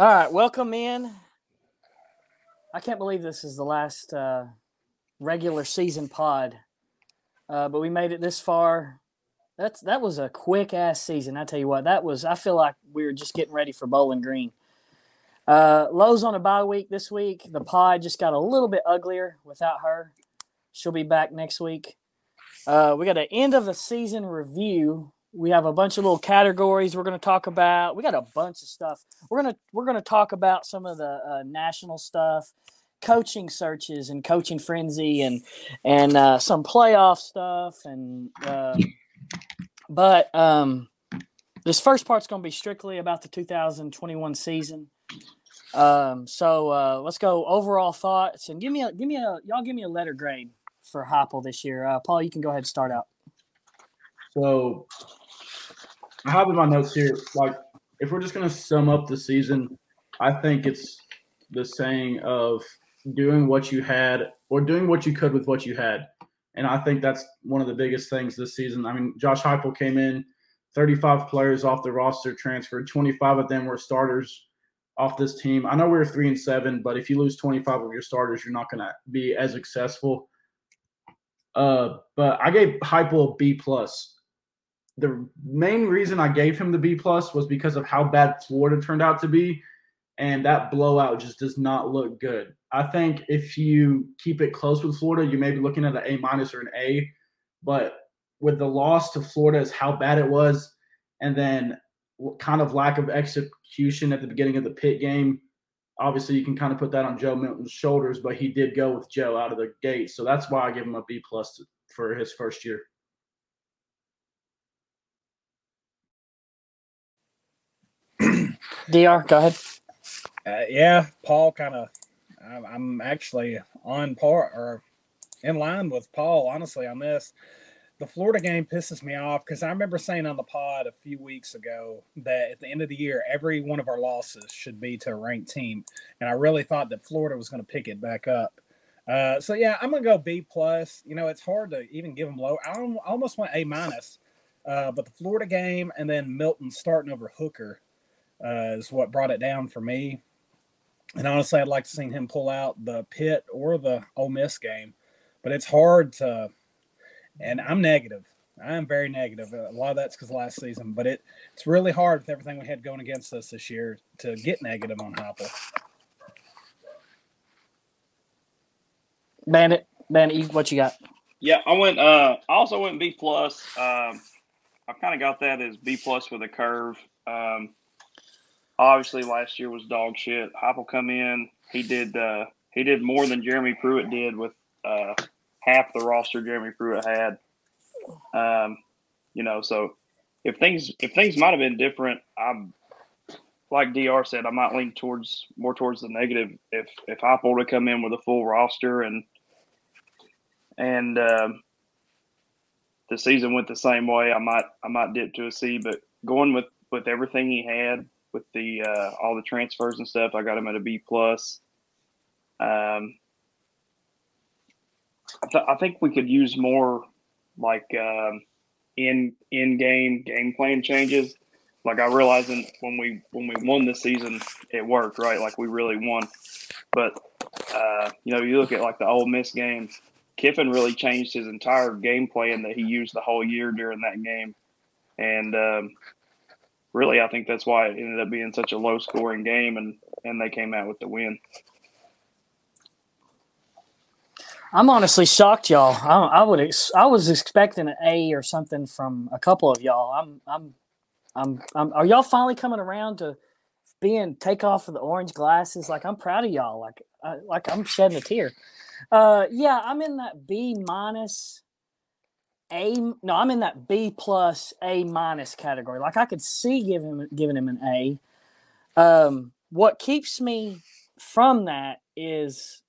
All right, welcome in. I can't believe this is the last uh, regular season pod, uh, but we made it this far. That's that was a quick ass season. I tell you what, that was. I feel like we were just getting ready for Bowling Green. Uh, Lowe's on a bye week this week. The pod just got a little bit uglier without her. She'll be back next week. Uh, we got an end of the season review. We have a bunch of little categories we're going to talk about. We got a bunch of stuff. We're gonna we're gonna talk about some of the uh, national stuff, coaching searches and coaching frenzy, and and uh, some playoff stuff. And uh, but um, this first part's going to be strictly about the 2021 season. Um, so uh, let's go overall thoughts and give me a give me a y'all give me a letter grade for Heupel this year. Uh, Paul, you can go ahead and start out. So I have in my notes here, like if we're just gonna sum up the season, I think it's the saying of doing what you had or doing what you could with what you had. And I think that's one of the biggest things this season. I mean, Josh Heupel came in, 35 players off the roster transferred, 25 of them were starters off this team. I know we're three and seven, but if you lose 25 of your starters, you're not going to be as successful. Uh, but I gave Heupel a B plus. The main reason I gave him the B plus was because of how bad Florida turned out to be, and that blowout just does not look good. I think if you keep it close with Florida, you may be looking at an A minus or an A, but with the loss to Florida is how bad it was, and then kind of lack of execution at the beginning of the Pitt game. Obviously, you can kind of put that on Joe Milton's shoulders, but he did go with Joe out of the gate, so that's why I give him a B plus for his first year. Dr. Go ahead. Uh, yeah, Paul kind of. I'm, actually on par or in line with Paul, honestly, on this the Florida game pisses me off because I remember saying on the pod a few weeks ago that at the end of the year, every one of our losses should be to a ranked team, and I really thought that Florida was going to pick it back up. Uh, so yeah, I'm gonna go B plus. You know, it's hard to even give them low. I almost went A minus, uh, but the Florida game and then Milton starting over Hooker uh, is what brought it down for me. And honestly, I'd like to see him pull out the Pitt or the Ole Miss game, but it's hard to and I'm negative. I am very negative. A lot of that's because last season, but it it's really hard with everything we had going against us this year to get negative on Heupel. Bandit, Bandit, what you got? Yeah, I went. Uh, I also went B plus. Um, I kind of got that as B plus with a curve. Um, obviously, last year was dog shit. Heupel come in. He did. Uh, he did more than Jeremy Pruitt did with uh, half the roster Jeremy Pruitt had. Um, you know, so if things if things might have been different, I'm like Dr. said, I might lean towards more towards the negative. If if Heupel to come in with a full roster and and um, the season went the same way, I might I might dip to a C. But going with with everything he had with the uh, all the transfers and stuff, I got him at a B plus. Um, I, th- I think we could use more like um, in in game game plan changes. Like I realized when we when we won this season, it worked right. Like we really won. But uh, you know, you look at like the Ole Miss game. Kiffin really changed his entire game plan that he used the whole year during that game, and um, really, I think that's why it ended up being such a low scoring game, and and they came out with the win. I'm honestly shocked, y'all. I, I would ex- I was expecting an A or something from a couple of y'all. I'm I'm I'm, I'm are y'all finally coming around to being take off of the orange glasses? Like I'm proud of y'all. Like I, like I'm shedding a tear. Uh, yeah, I'm in that B minus. A no, I'm in that B plus A minus category. Like I could see giving him giving him an A. Um, what keeps me from that is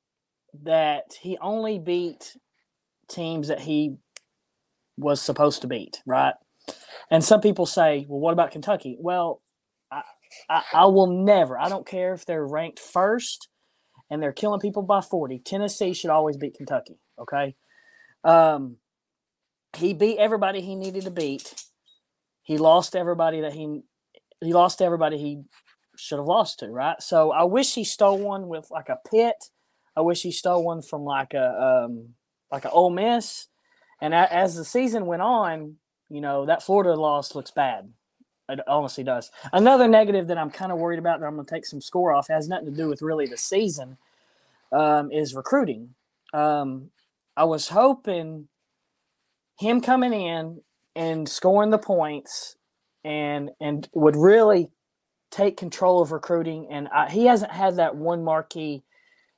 that he only beat teams that he was supposed to beat, right? And some people say, well, what about Kentucky? Well, I, I, I, will never, I don't care if they're ranked first and they're killing people by 40. Tennessee should always beat Kentucky, okay? Um, he beat everybody he needed to beat. He lost everybody that he he lost everybody he should have lost to, right? So I wish he stole one with like a Pitt. I wish he stole one from like a um, like a Ole Miss. And a, as the season went on, you know that Florida loss looks bad. It honestly does. Another negative that I'm kind of worried about that I'm going to take some score off has nothing to do with really the season. Um, is recruiting. Um, I was hoping him coming in and scoring the points and and would really take control of recruiting. And I, he hasn't had that one marquee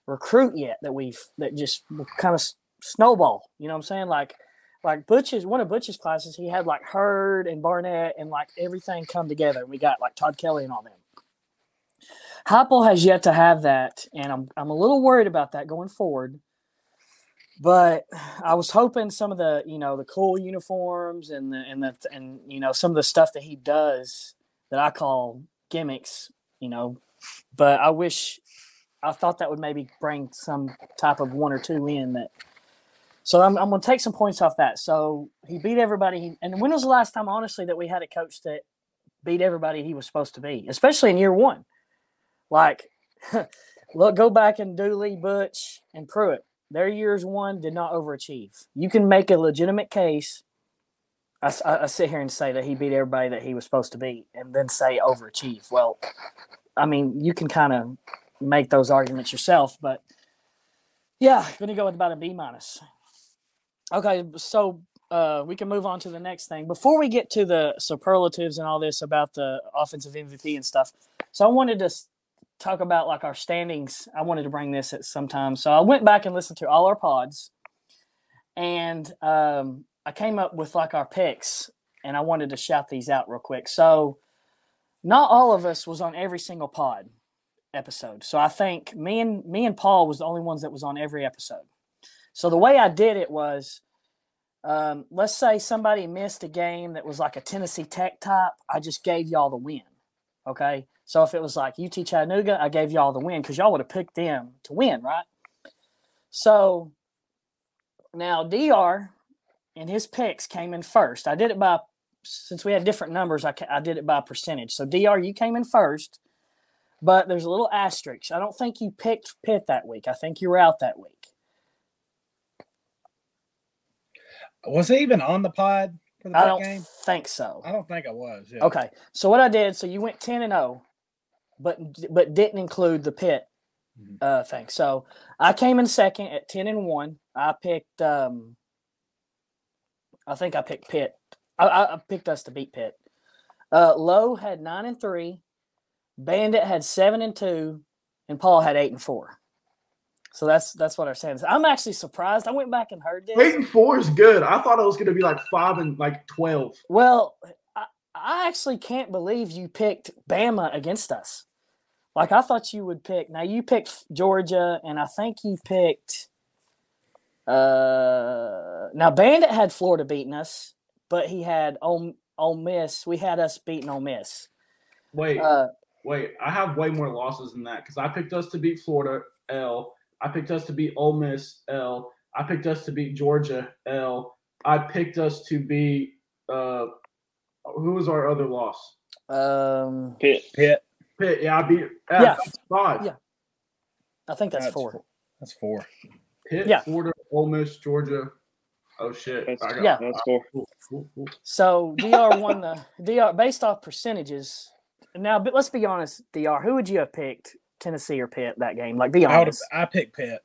recruit yet that we've that just kind of snowball. You know what I'm saying? Like like Butch's one of Butch's classes, he had like Hurd and Barnett and like everything come together. We got like Todd Kelly and all them. Heupel has yet to have that, and I'm I'm a little worried about that going forward. But I was hoping some of the you know the cool uniforms and the and the and you know some of the stuff that he does that I call gimmicks, you know. But I wish I thought that would maybe bring some type of one or two in that. So I'm, I'm going to take some points off that. So he beat everybody. And when was the last time, honestly, that we had a coach that beat everybody he was supposed to be, especially in year one? Like, look, go back and Dooley, Butch, and Pruitt. Their years one did not overachieve. You can make a legitimate case. I, I, I sit here and say that he beat everybody that he was supposed to beat, and then say overachieve. Well, I mean, you can kind of make those arguments yourself, but yeah, going to go with about a B minus. Okay, so uh, we can move on to the next thing. Before we get to the superlatives and all this about the offensive MVP and stuff, so I wanted to talk about like our standings. I wanted to bring this at some time, so I went back and listened to all our pods, and um, I came up with like our picks, and I wanted to shout these out real quick. So, not all of us was on every single pod episode, so I think me and me and Paul was the only ones that was on every episode. So the way I did it was, um, let's say somebody missed a game that was like a Tennessee Tech type. I just gave y'all the win. Okay. So if it was like UT Chattanooga, I gave y'all the win because y'all would have picked them to win, right? So now DR and his picks came in first. I did it by, since we had different numbers, I, I did it by percentage. So DR, you came in first, but there's a little asterisk. I don't think you picked Pitt that week. I think you were out that week. Was he even on the pod for the I don't game? think so. I don't think I was. Yeah. Okay. So what I did, so you went 10 and 0, but but didn't include the Pitt Mhm. uh thing. So I came in second at 10 and 1. I picked um I think I picked Pitt. I, I picked us to beat Pitt. Uh Lowe had 9 and 3, Bandit had 7 and 2, and Paul had 8 and 4. So that's that's what our standings. I'm actually surprised. I went back and heard this. Eight and four is good. I thought it was going to be like five and like twelve. Well, I, I actually can't believe you picked Bama against us. Like I thought you would pick. Now you picked Georgia, and I think you picked. Uh, now Bandit had Florida beating us, but he had Ole, Ole Miss. We had us beating Ole Miss. Wait, Uh, wait. I have way more losses than that because I picked us to beat Florida. L. I picked us to beat Ole Miss. L. I picked us to beat Georgia. L. I picked us to beat. Uh, who was our other loss? um, Pitt. Pitt. Pitt. Yeah, I beat. Yeah. Yeah, five. Yeah. I think that's, That's four. four. That's four. Pitt, Yeah. Florida, Ole Miss, Georgia. Oh shit! That's, I got- Yeah. that's four. Cool, cool, cool. So Dr. won the Dr. based off percentages. Now, but let's be honest, Dr. Who would you have picked, Tennessee or Pitt that game? Like, be I would. honest. I picked Pitt.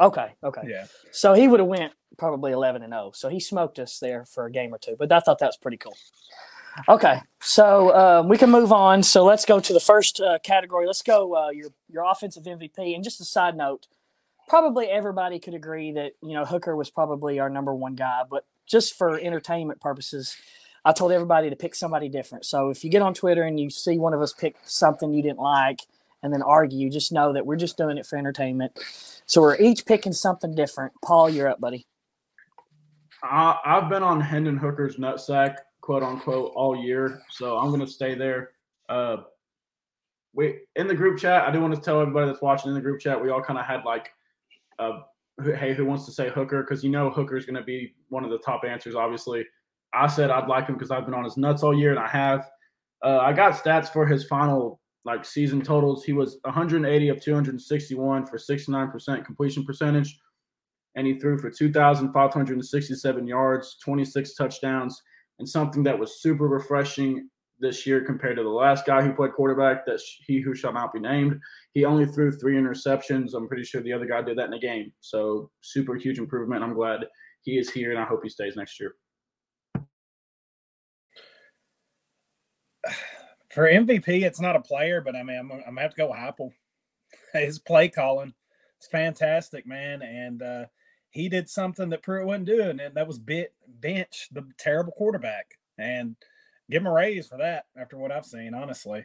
Okay, okay. Yeah. So he would have went probably 11 and 0. So he smoked us there for a game or two. But I thought that was pretty cool. Okay, so uh, we can move on. So let's go to the first uh, category. Let's go uh, your your offensive MVP. And just a side note, probably everybody could agree that you know Hooker was probably our number one guy. But just for entertainment purposes, I told everybody to pick somebody different. So if you get on Twitter and you see one of us pick something you didn't like and then argue, just know that we're just doing it for entertainment. So we're each picking something different. Paul, you're up, buddy. I, I've been on Hendon Hooker's nutsack, quote unquote, all year, so I'm gonna stay there. Uh, we in the group chat. I do want to tell everybody that's watching in the group chat. We all kind of had like, uh, hey, who wants to say Hooker? Because you know Hooker's gonna be one of the top answers. Obviously, I said I'd like him because I've been on his nuts all year, and I have. Uh, I got stats for his final like season totals, he was 180 of 261 for 69% completion percentage, and he threw for 2,567 yards, 26 touchdowns, and something that was super refreshing this year compared to the last guy who played quarterback, that he who shall not be named. He only threw three interceptions. I'm pretty sure the other guy did that in a game. So super huge improvement. I'm glad he is here, and I hope he stays next year. For MVP, it's not a player, but I mean, I'm, I'm gonna have to go Heupel. His play calling, it's fantastic, man, and uh, he did something that Pruitt wasn't doing, and that was bit bench the terrible quarterback, and give him a raise for that after what I've seen, honestly.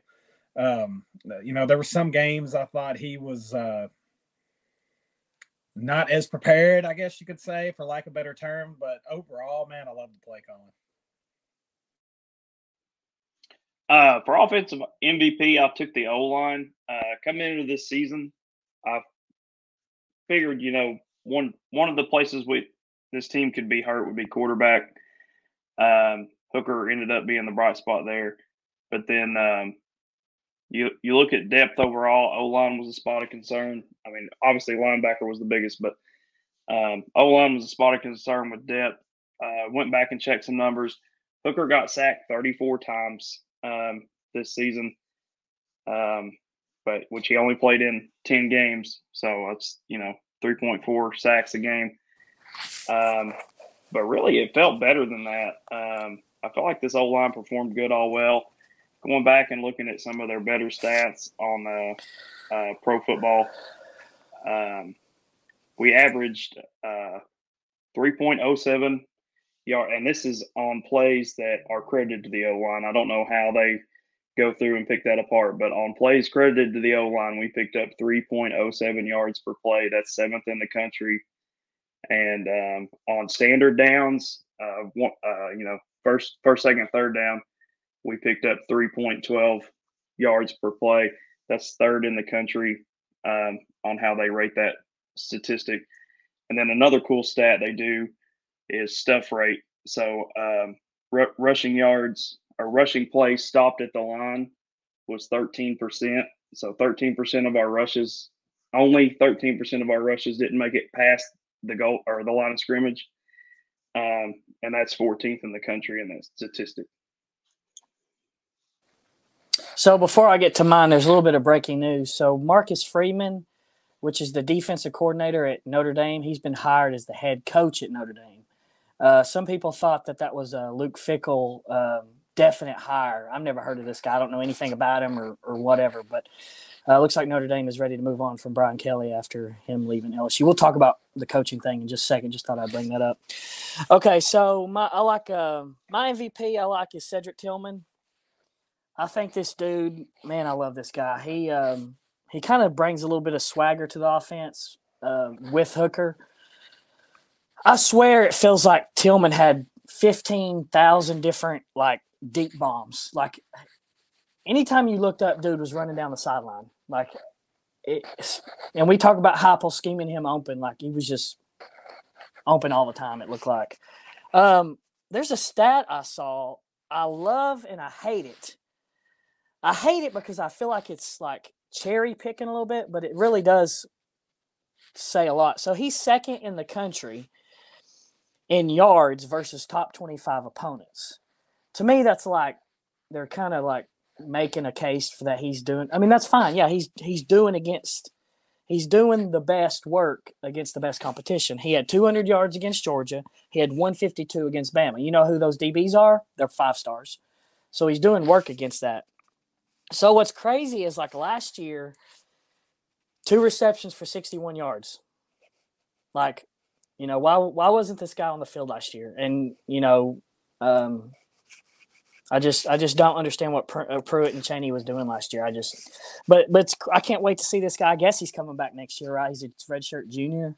Um, you know, there were some games I thought he was uh, not as prepared, I guess you could say, for lack of a better term. But overall, man, I love the play calling. Uh, for offensive MVP, I took the O line. Uh, coming into this season, I figured, you know, one one of the places we this team could be hurt would be quarterback. Um, Hooker ended up being the bright spot there, but then um, you you look at depth overall. O line was a spot of concern. I mean, obviously linebacker was the biggest, but um, O line was a spot of concern with depth. Uh, went back and checked some numbers. Hooker got sacked 34 times um, this season, um, but which he only played in 10 games, so that's you know 3.4 sacks a game. Um, but really, it felt better than that. Um, I felt like this old line performed good all well going back and looking at some of their better stats on uh, uh, pro football, um, we averaged uh, 3.07 yard, and this is on plays that are credited to the O line. I don't know how they go through and pick that apart, but on plays credited to the O line, we picked up 3.07 yards per play. That's seventh in the country. And um, on standard downs, uh, one, uh, you know, first, first, second, third down, we picked up 3.12 yards per play. That's third in the country um, on how they rate that statistic. And then another cool stat they do is stuff rate. So um, r- rushing yards or rushing play stopped at the line was 13%. So 13% of our rushes, only 13% of our rushes didn't make it past the goal or the line of scrimmage. Um, and that's 14th in the country in that statistic. So before I get to mine, there's a little bit of breaking news. So Marcus Freeman, which is the defensive coordinator at Notre Dame, he's been hired as the head coach at Notre Dame. Uh, some people thought that that was a Luke Fickell um, definite hire. I've never heard of this guy. I don't know anything about him or, or whatever, but uh, looks like Notre Dame is ready to move on from Brian Kelly after him leaving LSU. We'll talk about the coaching thing in just a second. Just thought I'd bring that up. Okay, so my I like uh, my MVP. I like is Cedric Tillman. I think this dude, man, I love this guy. He um, he kind of brings a little bit of swagger to the offense uh, with Hooker. I swear it feels like Tillman had fifteen thousand different like deep bombs. Like anytime you looked up, dude was running down the sideline. Like it, and we talk about Heupel scheming him open, like he was just open all the time. It looked like. Um, there's a stat I saw. I love and I hate it. I hate it because I feel like it's like cherry picking a little bit, but it really does say a lot. So he's second in the country in yards versus top 25 opponents. To me, that's like they're kind of like making a case for that he's doing. I mean, that's fine. Yeah, he's he's doing against he's doing the best work against the best competition. He had 200 yards against Georgia. He had 152 against Bama. You know who those DBs are? They're five stars. So he's doing work against that. So what's crazy is like last year, two receptions for 61 yards. Like, you know, why why wasn't this guy on the field last year? And you know, um, I just I just don't understand what uh, Pruitt and Chaney was doing last year. I just, but but I can't wait to see this guy. I guess he's coming back next year, right? He's a redshirt junior.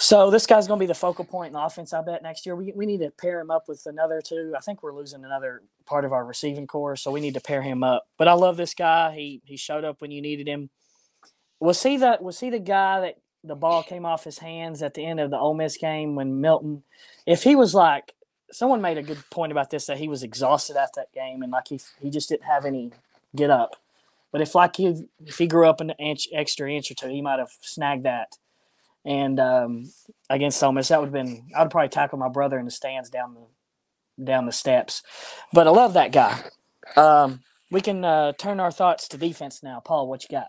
So this guy's going to be the focal point in the offense. I bet next year we, we need to pair him up with another two. I think we're losing another part of our receiving core, so we need to pair him up. But I love this guy. He he showed up when you needed him. Was he that? Was he the guy that the ball came off his hands at the end of the Ole Miss game when Milton? If he was like, someone made a good point about this that he was exhausted at that game and like he he just didn't have any get up. But if like he if he grew up an inch extra inch or two, he might have snagged that. And um, against Ole Miss, that would have been I would probably tackle my brother in the stands down the down the steps. But I love that guy. Um, we can uh, turn our thoughts to defense now. Paul, what you got?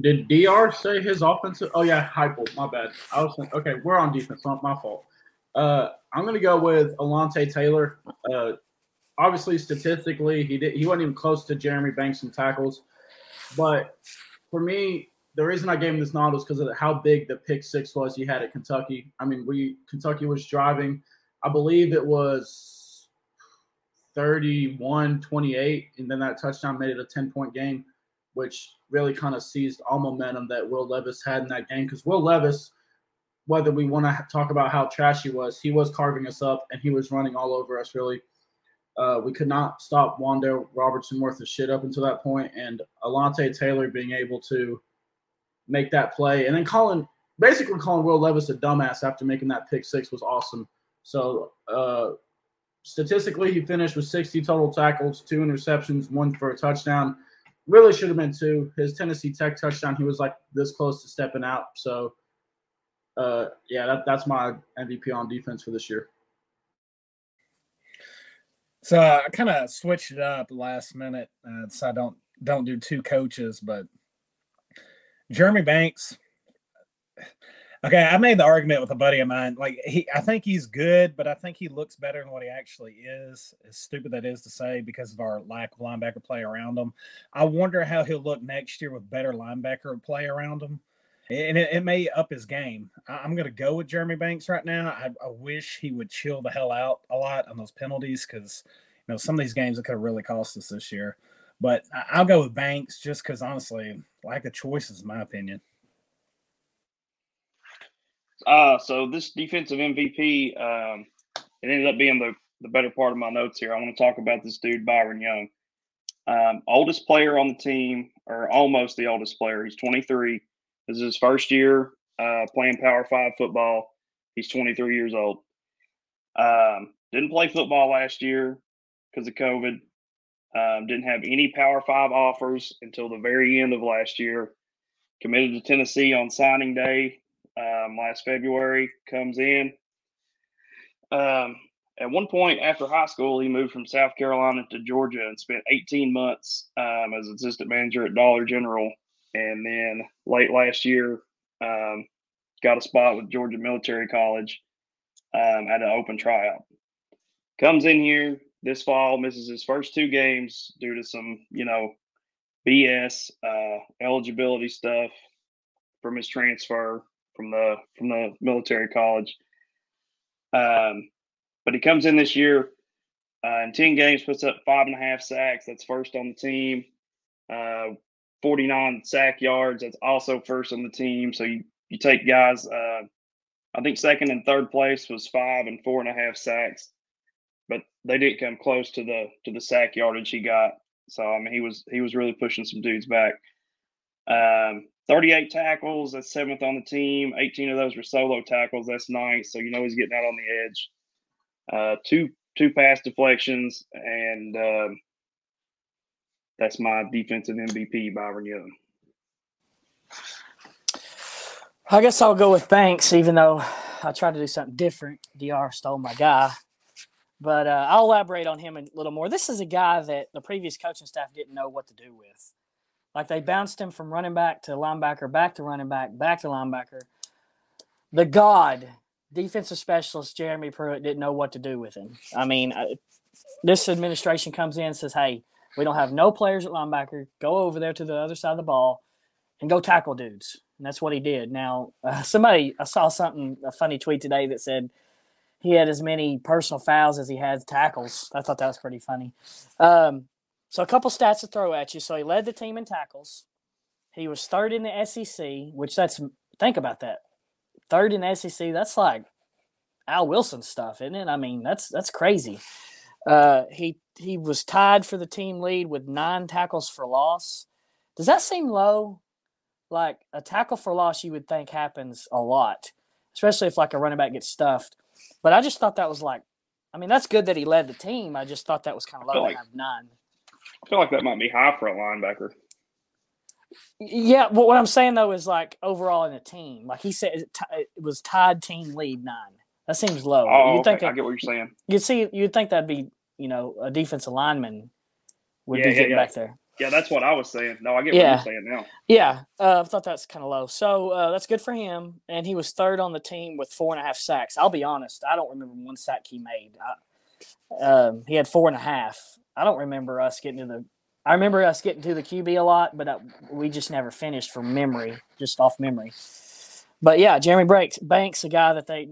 Did Dr say his offensive? Oh yeah, Heupel. My bad. I was thinking, okay. We're on defense. Not my fault. Uh, I'm gonna go with Alontae Taylor. Uh, obviously, statistically, he did. He wasn't even close to Jeremy Banks in tackles. But for me, the reason I gave him this nod was because of how big the pick six was he had at Kentucky. I mean, we Kentucky was driving. I believe it was 31 28, and then that touchdown made it a 10 point game, which really kind of seized all momentum that Will Levis had in that game. Because Will Levis, whether we want to talk about how trash he was, he was carving us up and he was running all over us, really. Uh, we could not stop Wan'Dale Robertson worth of shit up until that point, and Alontae Taylor being able to make that play, and then calling basically calling Will Levis a dumbass after making that pick six was awesome. So uh, statistically, he finished with 60 total tackles, two interceptions, one for a touchdown. Really should have been two. His Tennessee Tech touchdown, he was like this close to stepping out. So, uh, yeah, that, that's my MVP on defense for this year. So I kind of switched it up last minute, uh, so I don't don't do two coaches, but Jeremy Banks. Okay, I made the argument with a buddy of mine. Like he, I think he's good, but I think he looks better than what he actually is. As stupid that is to say, because of our lack of linebacker play around him. I wonder how he'll look next year with better linebacker play around him, and it, it may up his game. I, am going to go with Jeremy Banks right now. I, I, wish he would chill the hell out a lot on those penalties because you know some of these games that could have really cost us this year. But I'll go with Banks just because honestly, lack of choices, in my opinion. Uh, so this defensive MVP, um, it ended up being the, the better part of my notes here. I want to talk about this dude, Byron Young. Um, oldest player on the team, or almost the oldest player. He's 23. This is his first year uh, playing Power Five football. He's 23 years old. Um, didn't play football last year because of COVID. Um, didn't have any Power Five offers until the very end of last year. Committed to Tennessee on signing day um, last February. Comes in. Um, at one point after high school, he moved from South Carolina to Georgia and spent 18 months um, as assistant manager at Dollar General. And then late last year, um, got a spot with Georgia Military College um, at an open tryout. Comes in here, this fall misses his first two games due to some, you know, BS uh, eligibility stuff from his transfer from the from the military college. Um, but he comes in this year uh, in ten games, puts up five and a half sacks. That's first on the team. Uh, 49 sack yards. That's also first on the team. So you, you take guys. Uh, I think second and third place was five and four and a half sacks but they didn't come close to the to the sack yardage he got. So I mean, he was he was really pushing some dudes back. Um, 38 tackles, that's seventh on the team. 18 of those were solo tackles, that's ninth. So you know he's getting out on the edge. Uh, two two pass deflections, and um, that's my defensive MVP, Byron Young. I guess I'll go with Banks, even though I tried to do something different. Dr. stole my guy. But uh, I'll elaborate on him a little more. This is a guy that the previous coaching staff didn't know what to do with. Like they bounced him from running back to linebacker, back to running back, back to linebacker. The God, defensive specialist Jeremy Pruitt didn't know what to do with him. I mean, uh, this administration comes in and says, "Hey, we don't have no players at linebacker. Go over there to the other side of the ball and go tackle dudes." And that's what he did. Now, uh, somebody I saw something a funny tweet today that said he had as many personal fouls as he had tackles. I thought that was pretty funny. Um, so a couple stats to throw at you. So he led the team in tackles. He was third in the SEC, which that's think about that. Third in SEC, that's like Al Wilson stuff, isn't it? I mean, that's that's crazy. Uh, he he was tied for the team lead with nine tackles for loss. Does that seem low? Like a tackle for loss, you would think happens a lot, especially if like a running back gets stuffed. But I just thought that was like, I mean, that's good that he led the team. I just thought that was kind of low like, to have nine. I feel like that might be high for a linebacker. Yeah, but what I'm saying though is like overall in the team, like he said, it, t- it was tied team lead nine. That seems low. Oh, you'd okay. think I get what you're saying. you'd see you'd think that'd be you know a defensive lineman would Yeah, be getting yeah. back there. Yeah, that's what I was saying. No, I get Yeah. what you're saying now. Yeah, uh, I thought that's kind of low. So uh, that's good for him. And he was third on the team with four and a half sacks. I'll be honest, I don't remember one sack he made. I, um, he had four and a half. I don't remember us getting to the. I remember us getting to the QB a lot, but uh, we just never finished from memory, just off memory. But yeah, Jeremy Banks, Banks, a guy that they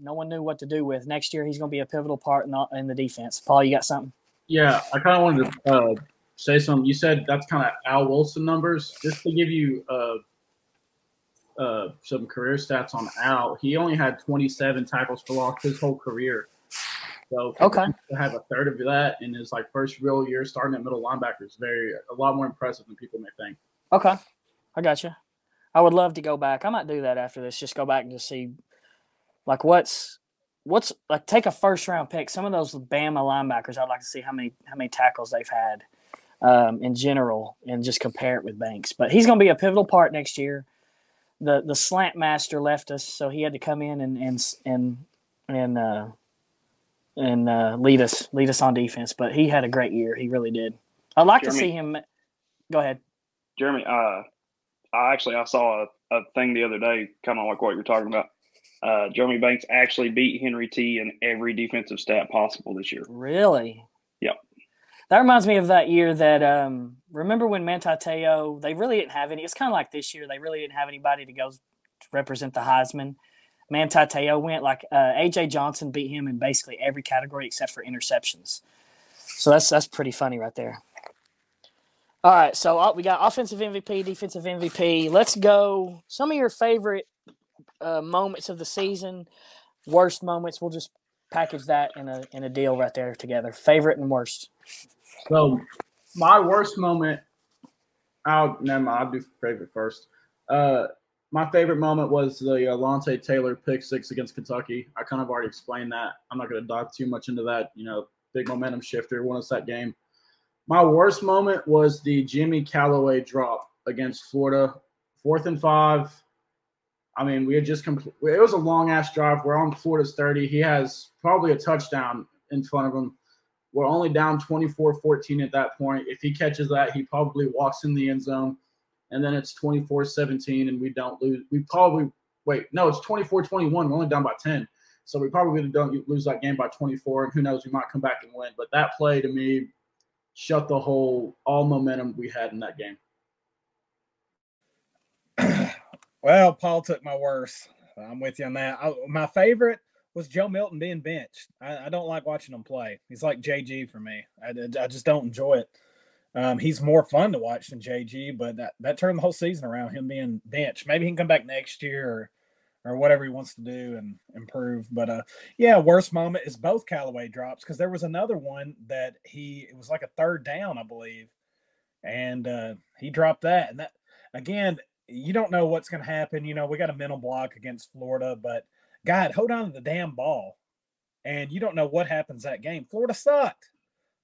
no one knew what to do with. Next year, he's going to be a pivotal part in the, in the defense. Paul, you got something? Yeah, I kind of wanted to uh, say something. You said that's kind of Al Wilson numbers. Just to give you uh, uh, some career stats on Al, he only had 27 tackles for loss his whole career. So Okay. to have a third of that in his like first real year starting at middle linebacker is very a lot more impressive than people may think. Okay, I got you. I would love to go back. I might do that after this. Just go back and just see, like, what's what's like take a first round pick. Some of those Bama linebackers, I'd like to see how many how many tackles they've had um, in general, and just compare it with Banks. But he's going to be a pivotal part next year. The the slant master left us, so he had to come in and and and and uh, and uh, lead us lead us on defense. But he had a great year. He really did. I'd like to see him. Go ahead. Jeremy, uh, I actually I saw a, a thing the other day, kind of like what you're talking about. Uh, Jeremy Banks actually beat Henry T in every defensive stat possible this year. Really? Yep. That reminds me of that year that um remember when Manti Te'o they really didn't have any it's kind of like this year they really didn't have anybody to go to represent the Heisman. Manti Te'o went like uh, AJ Johnson beat him in basically every category except for interceptions. So that's that's pretty funny right there. All right, so uh, we got offensive MVP, defensive MVP. Let's go. Some of your favorite uh, moments of the season, worst moments. We'll just package that in a in a deal right there together. Favorite and worst. So my worst moment, I'll never mind, I'll do favorite first. Uh, my favorite moment was the Alontae Taylor pick six against Kentucky. I kind of already explained that. I'm not going to dive too much into that. You know, big momentum shifter, won us that game. My worst moment was the Jimmy Calloway drop against Florida, fourth and five. I mean, we had just compl- it was a long ass drive. We're on Florida's 30. He has probably a touchdown in front of him. We're only down 24-14 at that point. If he catches that, he probably walks in the end zone. And then it's 24-17 and we don't lose. We probably wait, no, it's 24-21. We're only down by 10. So we probably don't lose that game by 24. And who knows, we might come back and win. But that play to me shut the whole all momentum we had in that game. Well, Paul took my worst. I'm with you on that. I, my favorite was Joe Milton being benched. I, I don't like watching him play. He's like JG for me. I, I just don't enjoy it. Um, he's more fun to watch than JG, but that, that turned the whole season around. Him being benched. Maybe he can come back next year or or whatever he wants to do and improve. But uh, yeah, worst moment is both Calloway drops because there was another one that he it was like a third down, I believe, and uh, he dropped that. And that again, you don't know what's going to happen. You know, we got a mental block against Florida, but God, hold on to the damn ball. And you don't know what happens that game. Florida sucked.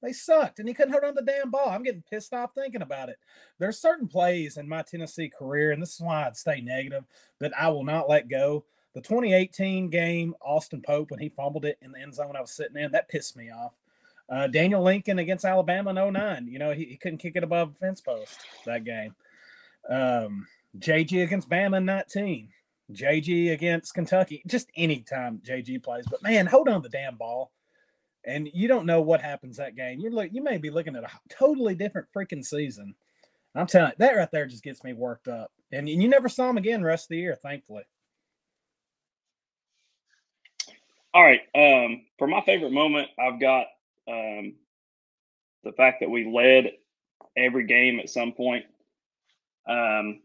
They sucked, and he couldn't hold on to the damn ball. I'm getting pissed off thinking about it. There's certain plays in my Tennessee career, and this is why I'd stay negative, that I will not let go. The 2018 game, Austin Pope, when he fumbled it in the end zone I was sitting in, that pissed me off. Uh, Daniel Lincoln against Alabama in 09, you know, he, he couldn't kick it above fence post that game. Um, JG against Bama 19. JG against Kentucky. Just any time JG plays. But man, hold on the damn ball. And you don't know what happens that game. You look you may be looking at a totally different freaking season. I'm telling you, that right there just gets me worked up. And you never saw him again rest of the year, thankfully. All right. Um, for my favorite moment, I've got um, the fact that we led every game at some point. Um,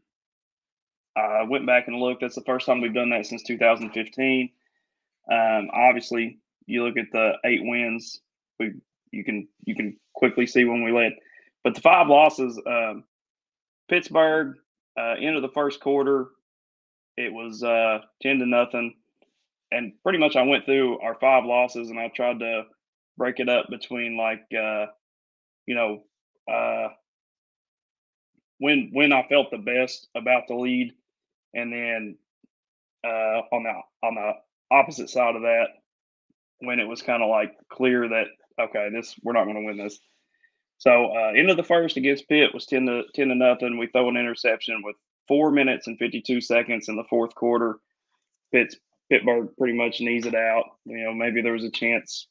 I went back and looked. That's the first time we've done that since 2015. Um, obviously, you look at the eight wins. We you can you can quickly see when we led, but the five losses. Um, Pittsburgh, uh, end of the first quarter, it was uh, ten to nothing and pretty much I went through our five losses and I tried to break it up between like uh, you know uh, when when I felt the best about the lead, and then uh, on the on the opposite side of that, when it was kind of like clear that okay, this we're not going to win this. So uh, end of the first against Pitt was ten to ten to nothing. We throw an interception with four minutes and fifty two seconds in the fourth quarter. Pitt's Pittsburgh pretty much knees it out. You know, maybe there was a chance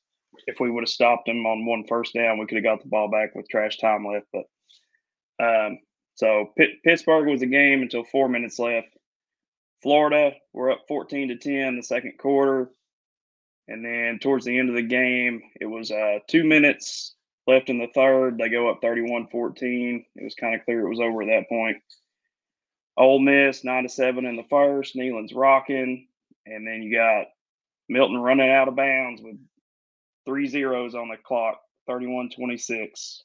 if we would have stopped them on one first down, we could have got the ball back with trash time left. But um, so Pitt, Pittsburgh was a game until four minutes left. Florida, we're up 14 to 10 in the second quarter. And then towards the end of the game, it was uh, two minutes left in the third. They go up 31 14. It was kind of clear it was over at that point. Ole Miss, 9 to 7 in the first. Neyland's rocking. And then you got Milton running out of bounds with three zeros on the clock, 31 26.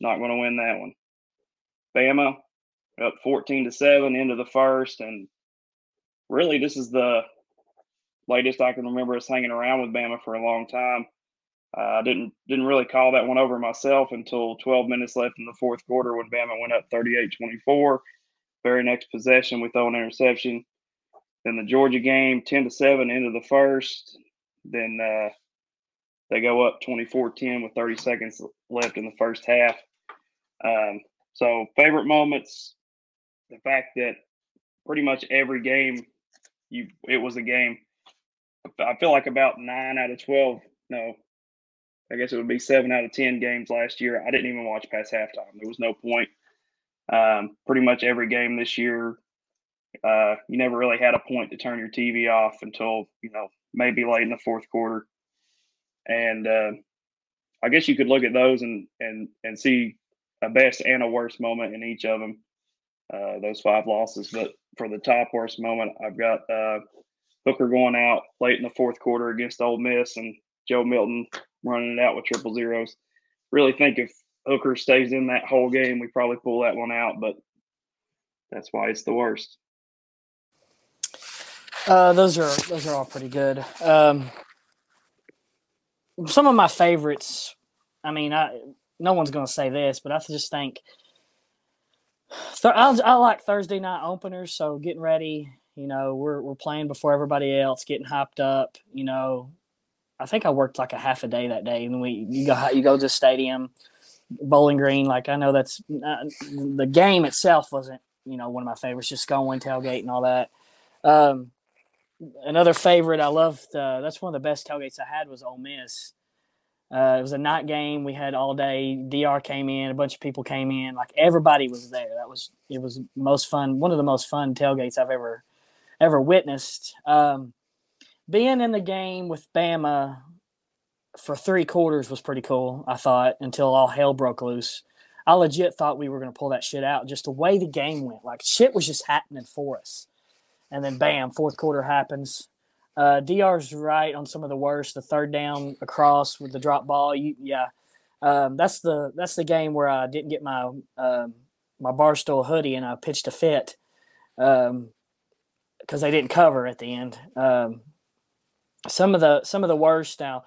Not going to win that one. Bama up 14 to 7 into the first. And really, this is the latest I can remember us hanging around with Bama for a long time. Uh, I uh, didn't didn't really call that one over myself until 12 minutes left in the fourth quarter when Bama went up 38-24. Very next possession, we throw an interception. Then the Georgia game, 10 to 7 into the first. Then uh, they go up 24-10 with 30 seconds left in the first half. Um, so favorite moments, the fact that pretty much every game you it was a game. I feel like about nine out of twelve. No, I guess it would be seven out of ten games last year. I didn't even watch past halftime. There was no point. Um, pretty much every game this year, uh, you never really had a point to turn your TV off until you know maybe late in the fourth quarter. And uh, I guess you could look at those and and and see a best and a worst moment in each of them. Uh, those five losses, but for the top worst moment, I've got uh, Hooker going out late in the fourth quarter against Ole Miss and Joe Milton running it out with triple zeros. Really think if Hooker stays in that whole game, we probably pull that one out, but that's why it's the worst. Uh, those are those are all pretty good. Um, some of my favorites. I mean, I no one's going to say this, but I just think I, I like Thursday night openers. So getting ready, you know, we're we're playing before everybody else, getting hyped up. You know, I think I worked like a half a day that day, and we you go you go to the stadium, Bowling Green. Like I know that's the game itself wasn't you know one of my favorites, just going tailgate and all that. Um, another favorite I loved. That's one of the best tailgates I had was Ole Miss. Uh, it was a night game. We had all day. Dr came in. A bunch of people came in. Like everybody was there. That was it was most fun. One of the most fun tailgates I've ever ever witnessed. Um, being in the game with Bama for three quarters was pretty cool. I thought until all hell broke loose. I legit thought we were going to pull that shit out. Just the way the game went, like shit was just happening for us. And then bam, fourth quarter happens. Uh, Dr's right on some of the worst. The third down across with the drop ball. You, yeah, um, that's the that's the game where I didn't get my um, my barstool hoodie and I pitched a fit because um, they didn't cover at the end. Um, some of the some of the worst now.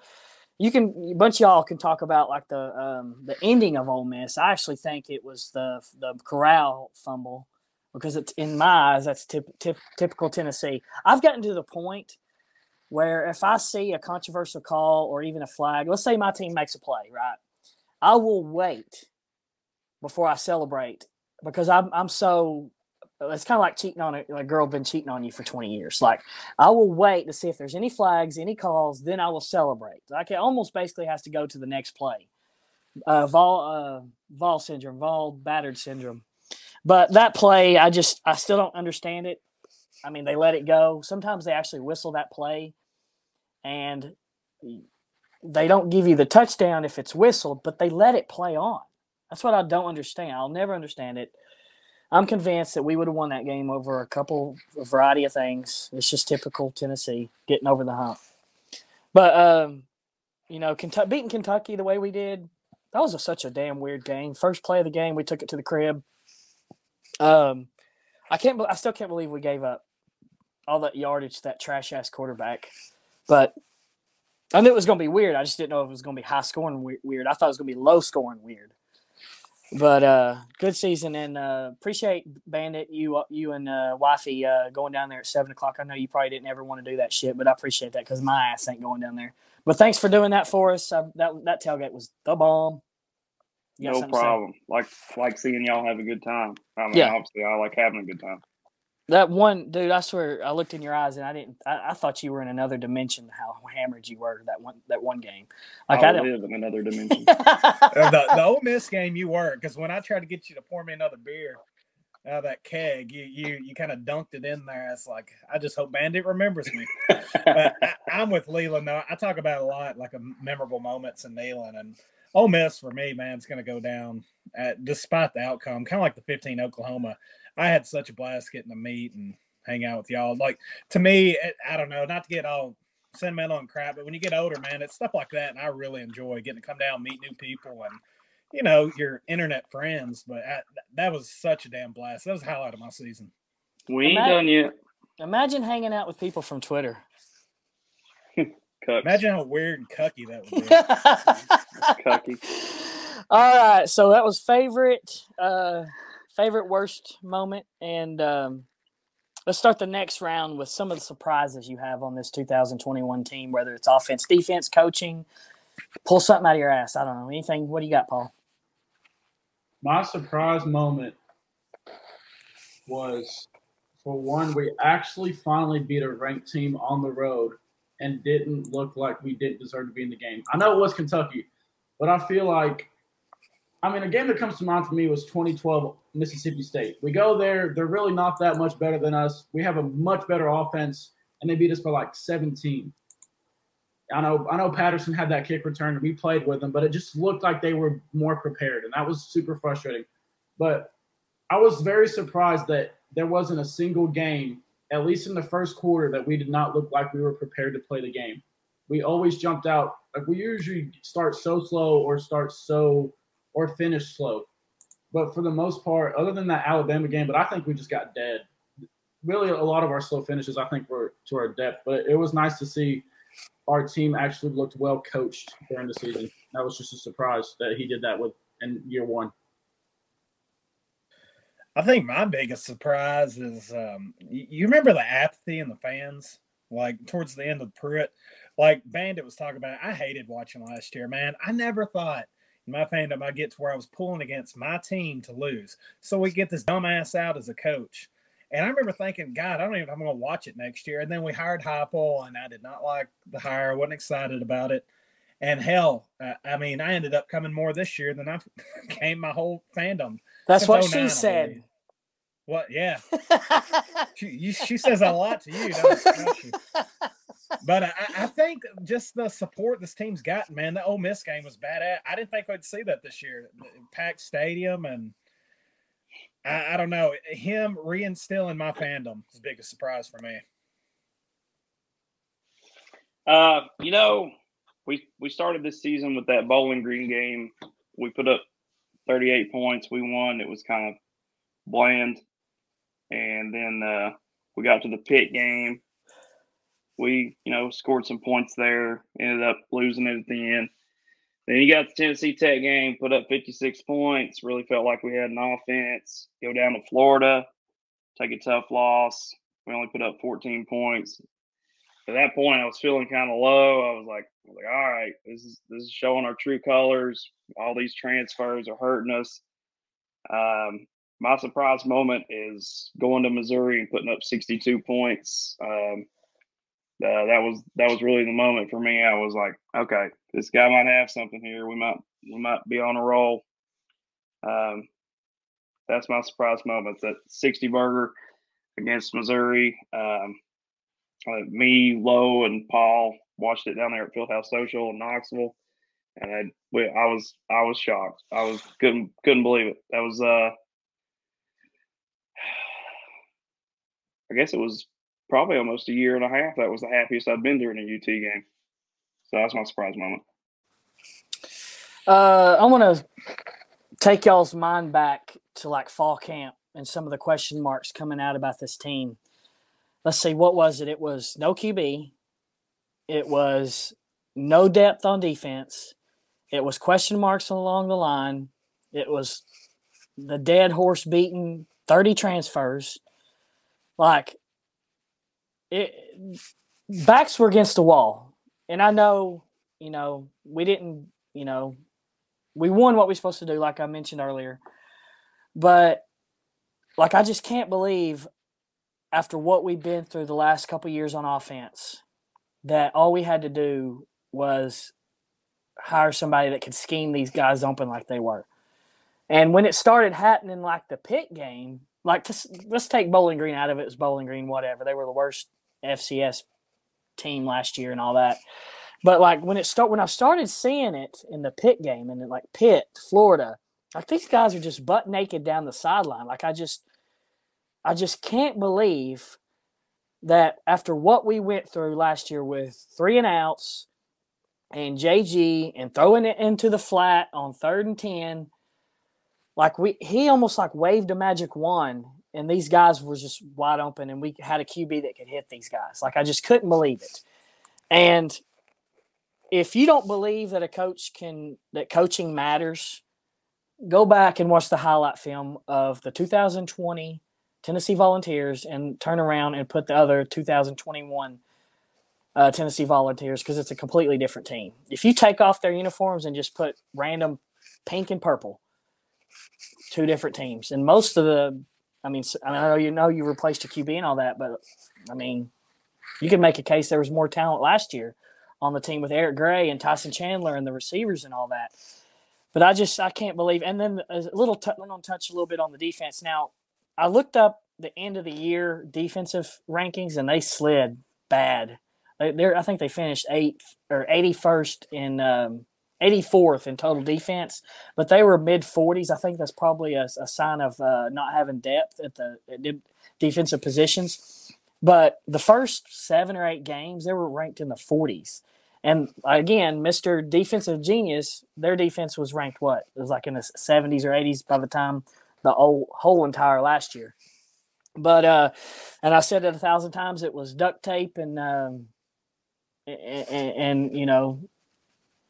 You can a bunch of y'all can talk about like the um, the ending of Ole Miss. I actually think it was the the Corral fumble because it's in my eyes that's tip, tip, typical Tennessee. I've gotten to the point where if I see a controversial call or even a flag, let's say my team makes a play, right? I will wait before I celebrate because I'm I'm so it's kind of like cheating on a, a girl been cheating on you for 20 years. Like I will wait to see if there's any flags, any calls, then I will celebrate. Like it almost basically has to go to the next play. Uh, Vol uh, Vol syndrome, Vol battered syndrome. But that play, I just I still don't understand it. I mean, they let it go. Sometimes they actually whistle that play, and they don't give you the touchdown if it's whistled, but they let it play on. That's what I don't understand. I'll never understand it. I'm convinced that we would have won that game over a couple, a variety of things. It's just typical Tennessee getting over the hump. But um, you know, Kentucky beating Kentucky the way we did, that was a, such a damn weird game. First play of the game, we took it to the crib. Um, I can't. I still can't believe we gave up all that yardage to that trash ass quarterback. But I knew it was going to be weird. I just didn't know if it was going to be high scoring weird. I thought it was going to be low scoring weird. But uh, good season, and uh, appreciate Bandit you you and uh, Wifey uh, going down there at seven o'clock. I know you probably didn't ever want to do that shit, but I appreciate that because my ass ain't going down there. But thanks for doing that for us. Uh, that that tailgate was the bomb. No something to say? problem. Like like seeing y'all have a good time. I mean, Yeah. obviously, I like having a good time. That one dude, I swear, I looked in your eyes and I didn't. I, I thought you were in another dimension. How hammered you were that one that one game. Like I I don't. live in another dimension. Uh, the, the Ole Miss game, you were because when I tried to get you to pour me another beer out of that keg, you you you kind of dunked it in there. It's like I just hope Bandit remembers me. but I, I'm with Leland though. I talk about a lot, like a memorable moments in Neyland and Ole Miss for me, man, it's going to go down at, despite the outcome. Kind of like the 15 Oklahoma. I had such a blast getting to meet and hang out with y'all. Like to me, it, I don't know, not to get all sentimental and crap, but when you get older, man, it's stuff like that, and I really enjoy getting to come down, meet new people, and you know your internet friends. But I, that was such a damn blast. That was a highlight of my season. We ain't Ima- done yet. Imagine hanging out with people from Twitter. Cucks. Imagine how weird and cucky that would be. Cucky. All right, so that was favorite, uh, favorite worst moment, and um, let's start the next round with some of the surprises you have on this 2021 team, whether it's offense, defense, coaching. Pull something out of your ass. I don't know anything. What do you got, Paul? My surprise moment was for one, we actually finally beat a ranked team on the road and didn't look like we didn't deserve to be in the game. I know it was Kentucky, but I feel like, I mean, a game that comes to mind for me was 2012 Mississippi State. We go there, they're really not that much better than us. We have a much better offense, and they beat us by like 17. I know, I know Patterson had that kick return, and we played with them, but it just looked like they were more prepared, and that was super frustrating. But I was very surprised that there wasn't a single game, at least in the first quarter, that we did not look like we were prepared to play the game. We always jumped out. Like we usually start so slow or start so or finish slow. But for the most part, other than that Alabama game, but I think we just got dead. Really, a lot of our slow finishes, I think, were to our depth. But it was nice to see our team actually looked well coached during the season. That was just a surprise that he did that with in year one. I think my biggest surprise is um, you remember the apathy in the fans, like towards the end of Pruitt. Like Bandit was talking about, I hated watching last year, man. I never thought my fandom I'd get to where I was pulling against my team to lose. So we get this dumbass out as a coach. And I remember thinking, God, I don't even I'm going to watch it next year. And then we hired Heupel, and I did not like the hire. I wasn't excited about it. And hell, uh, I mean, I ended up coming more this year than I came my whole fandom. That's what she said. What? Yeah. She, you, she says a lot to you, don't, don't? But I, I think just the support this team's gotten, man. The Ole Miss game was bad. I didn't think I'd see that this year. Packed stadium, and I, I don't know. Him reinstilling my fandom is the biggest surprise for me. Uh, you know, we we started this season with that Bowling Green game. We put up 38 points. We won. It was kind of bland. And then uh, we got to the Pitt game. We, you know, scored some points there. Ended up losing it at the end. Then you got the Tennessee Tech game, put up 56 points. Really felt like we had an offense. Go down to Florida, take a tough loss. We only put up 14 points at that point I was feeling kind of low. I was like, I was like, all right, this is this is showing our true colors. All these transfers are hurting us. Um, my surprise moment is going to Missouri and putting up 62 points. Um, uh, that was that was really the moment for me. I was like, okay, this guy might have something here. We might we might be on a roll. Um, that's my surprise moment. That 60 burger against Missouri. Um, uh, me, Lowe, and Paul watched it down there at Fieldhouse Social in Knoxville, and I, we, I was I was shocked. I was couldn't couldn't believe it. That was uh, I guess it was probably almost a year and a half. That was the happiest I've been during a UT game. So that's my surprise moment. Uh, I want to take y'all's mind back to like fall camp and some of the question marks coming out about this team. Let's see, what was it? It was no QB. It was no depth on defense. It was question marks along the line. It was the dead horse beaten 30 transfers. Like it backs were against the wall. And I know, you know, we didn't, you know, we won what we are supposed to do, like I mentioned earlier. But like I just can't believe after what we've been through the last couple years on offense that all we had to do was hire somebody that could scheme these guys open like they were. And when it started happening like the Pitt game, like to, let's take Bowling Green out of it, it was Bowling Green, whatever. They were the worst FCS team last year and all that. But like when it start when I started seeing it in the Pitt game and like Pitt, Florida, like these guys are just butt naked down the sideline. Like I just I just can't believe that after what we went through last year with three and outs and JG and throwing it into the flat on third and ten, like we he almost like waved a magic wand and these guys were just wide open and we had a QB that could hit these guys. Like I just couldn't believe it. And if you don't believe that a coach can that coaching matters, go back and watch the highlight film of the 2020 Tennessee Volunteers and turn around and put the other 2021 uh, Tennessee Volunteers because it's a completely different team. If you take off their uniforms and just put random pink and purple, two different teams, and most of the, I mean, I know you know you replaced a QB and all that, but I mean, you can make a case there was more talent last year on the team with Eric Gray and Tyson Chandler and the receivers and all that. But I just I can't believe. And then a little t- I'm going to touch a little bit on the defense. Now I looked up the end of the year defensive rankings and they slid bad. They, are I think they finished eighth or 81st in um, 84th in total defense, but they were mid 40s. I think that's probably a, a sign of uh, not having depth at the at defensive positions. But the first seven or eight games, they were ranked in the 40s. And again, Mr. Defensive Genius, their defense was ranked what? It was like in the 70s or 80s by the time the whole, whole entire last year. But uh, and I said it a thousand times, it was duct tape and um, and, and you know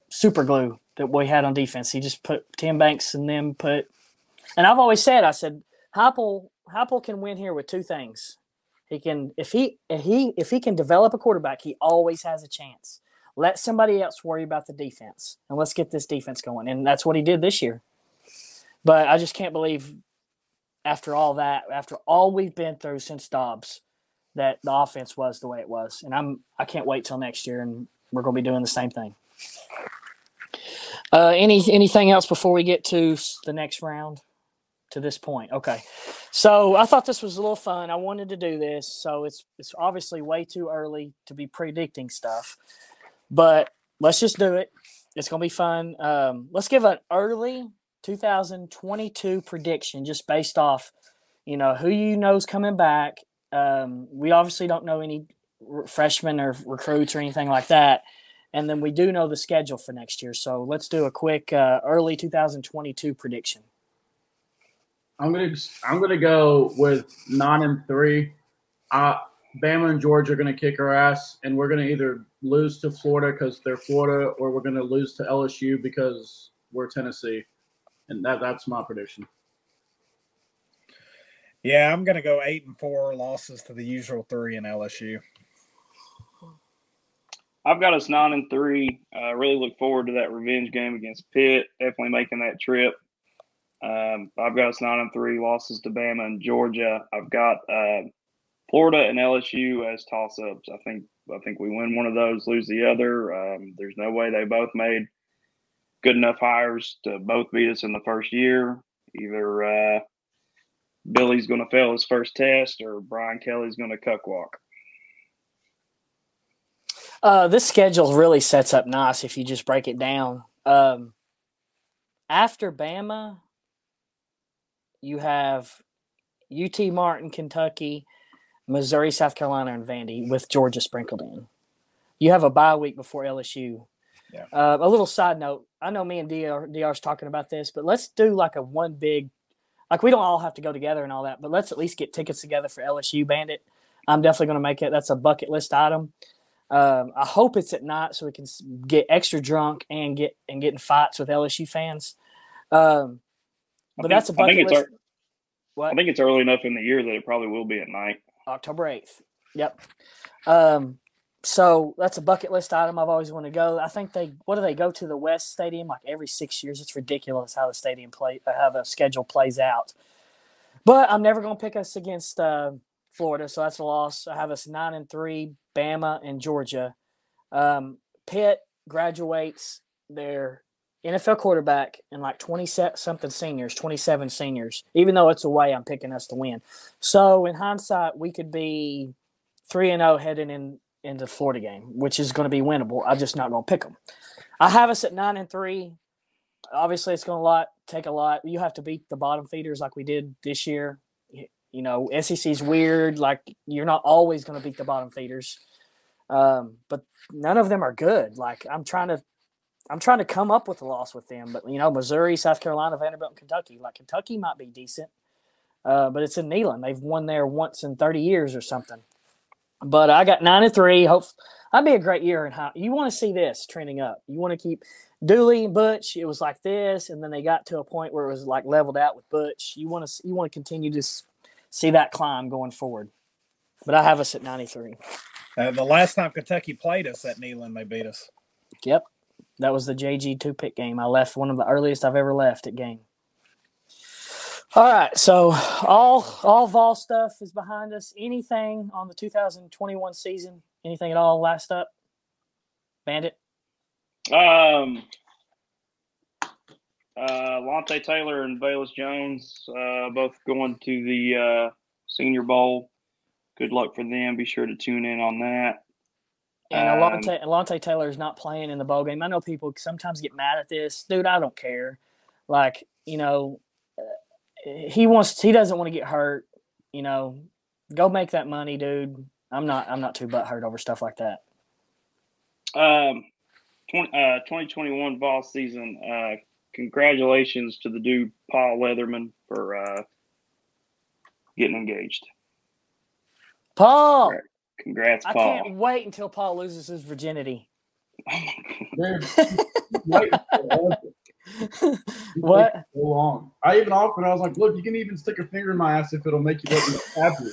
super glue that we had on defense. He just put Tim Banks and them put, and I've always said, I said Heupel Heupel can win here with two things. He can if he if he if he can develop a quarterback, he always has a chance. Let somebody else worry about the defense, and let's get this defense going. And that's what he did this year. But I just can't believe after all that, after all we've been through since Dobbs, that the offense was the way it was. And I'm I can't wait till next year, and we're going to be doing the same thing. Uh, any anything else before we get to the next round? To this point, okay. So I thought this was a little fun. I wanted to do this. So it's it's obviously way too early to be predicting stuff. But let's just do it. It's to be fun. Um, let's give an early 2022 prediction just based off, you know, who you know is coming back. Um, we obviously don't know any freshmen or recruits or anything like that. And then we do know the schedule for next year. So let's do a quick uh, early 2022 prediction. I'm gonna I'm gonna go with nine and three. Uh, Bama and Georgia are going to kick our ass, and we're going to either lose to Florida because they're Florida, or we're going to lose to LSU because we're Tennessee, and that that's my prediction. Yeah, I'm going to go eight and four losses to the usual three in LSU. I've got us nine and three. I uh, really look forward to that revenge game against Pitt. Definitely making that trip. Um, I've got us nine and three losses to Bama and Georgia. I've got uh, Florida and LSU as toss ups. I think I think we win one of those, lose the other. Um, there's no way they both made good enough hires to both beat us in the first year. Either uh, Billy's going to fail his first test, or Brian Kelly's going to cuck walk. Uh, this schedule really sets up nice if you just break it down. Um, after Bama, you have UT Martin, Kentucky, Missouri, South Carolina, and Vandy with Georgia sprinkled in. You have a bye week before LSU. Yeah. Uh, a little side note: I know me and Dr. Dr's talking about this, but let's do like a one big, like we don't all have to go together and all that, but let's at least get tickets together for LSU Bandit. I'm definitely going to make it. That's a bucket list item. Um, I hope it's at night so we can get extra drunk and get and get in fights with LSU fans. Um, but think- that's a I think bucket list. what? I think it's early enough in the year that it probably will be at night. October 8th. Yep. Um, so that's a bucket list item I've always wanted to go. I think they, what do they go to the West Stadium like every six years? It's ridiculous how the stadium play, how the schedule plays out. But I'm never going to pick us against uh, Florida, so that's a loss. I have us nine and three, Bama and Georgia. Um, Pitt graduates their NFL quarterback and like 20 something seniors, 27 seniors. Even though it's away, I'm picking us to win. So in hindsight, we could be three and zero heading in into the Florida game, which is going to be winnable. I'm just not going to pick them. I have us at nine and three. Obviously, it's going to lot take a lot. You have to beat the bottom feeders like we did this year. You know, SEC's weird. Like you're not always going to beat the bottom feeders, um, but none of them are good. Like I'm trying to. I'm trying to come up with a loss with them, but you know, Missouri, South Carolina, Vanderbilt, and Kentucky. Like Kentucky might be decent, uh, but it's in Neyland. They've won there once in 30 years or something. But I got nine and three. Hope that'd be a great year. And how you want to see this trending up? You want to keep Dooley and Butch. It was like this, and then they got to a point where it was like leveled out with Butch. You want to you want to continue to see that climb going forward. But I have us at 93. Uh, the last time Kentucky played us at Neyland, they beat us. Yep, that was the JG two pick game. I left one of the earliest I've ever left at game. All right, so all all Vol stuff is behind us. Anything on the 2021 season? Anything at all last up? Bandit. Um, uh, Lonte Taylor and Velus Jones, uh, both going to the uh, Senior Bowl. Good luck for them. Be sure to tune in on that. And Um, Alontae, Alontae Taylor is not playing in the bowl game. I know people sometimes get mad at this, dude. I don't care. Like you know, uh, he wants. He doesn't want to get hurt. You know, go make that money, dude. I'm not. I'm not too butthurt over stuff like that. Um, 20, uh, 2021 fall season. Uh, congratulations to the dude Paul Leatherman for uh, getting engaged. Paul, Right. Congrats, I Paul. can't wait until Paul loses his virginity. Dude, wait forever. what? so long. I even offered. I was like, "Look, you can even stick a finger in my ass if it'll make you let me happy."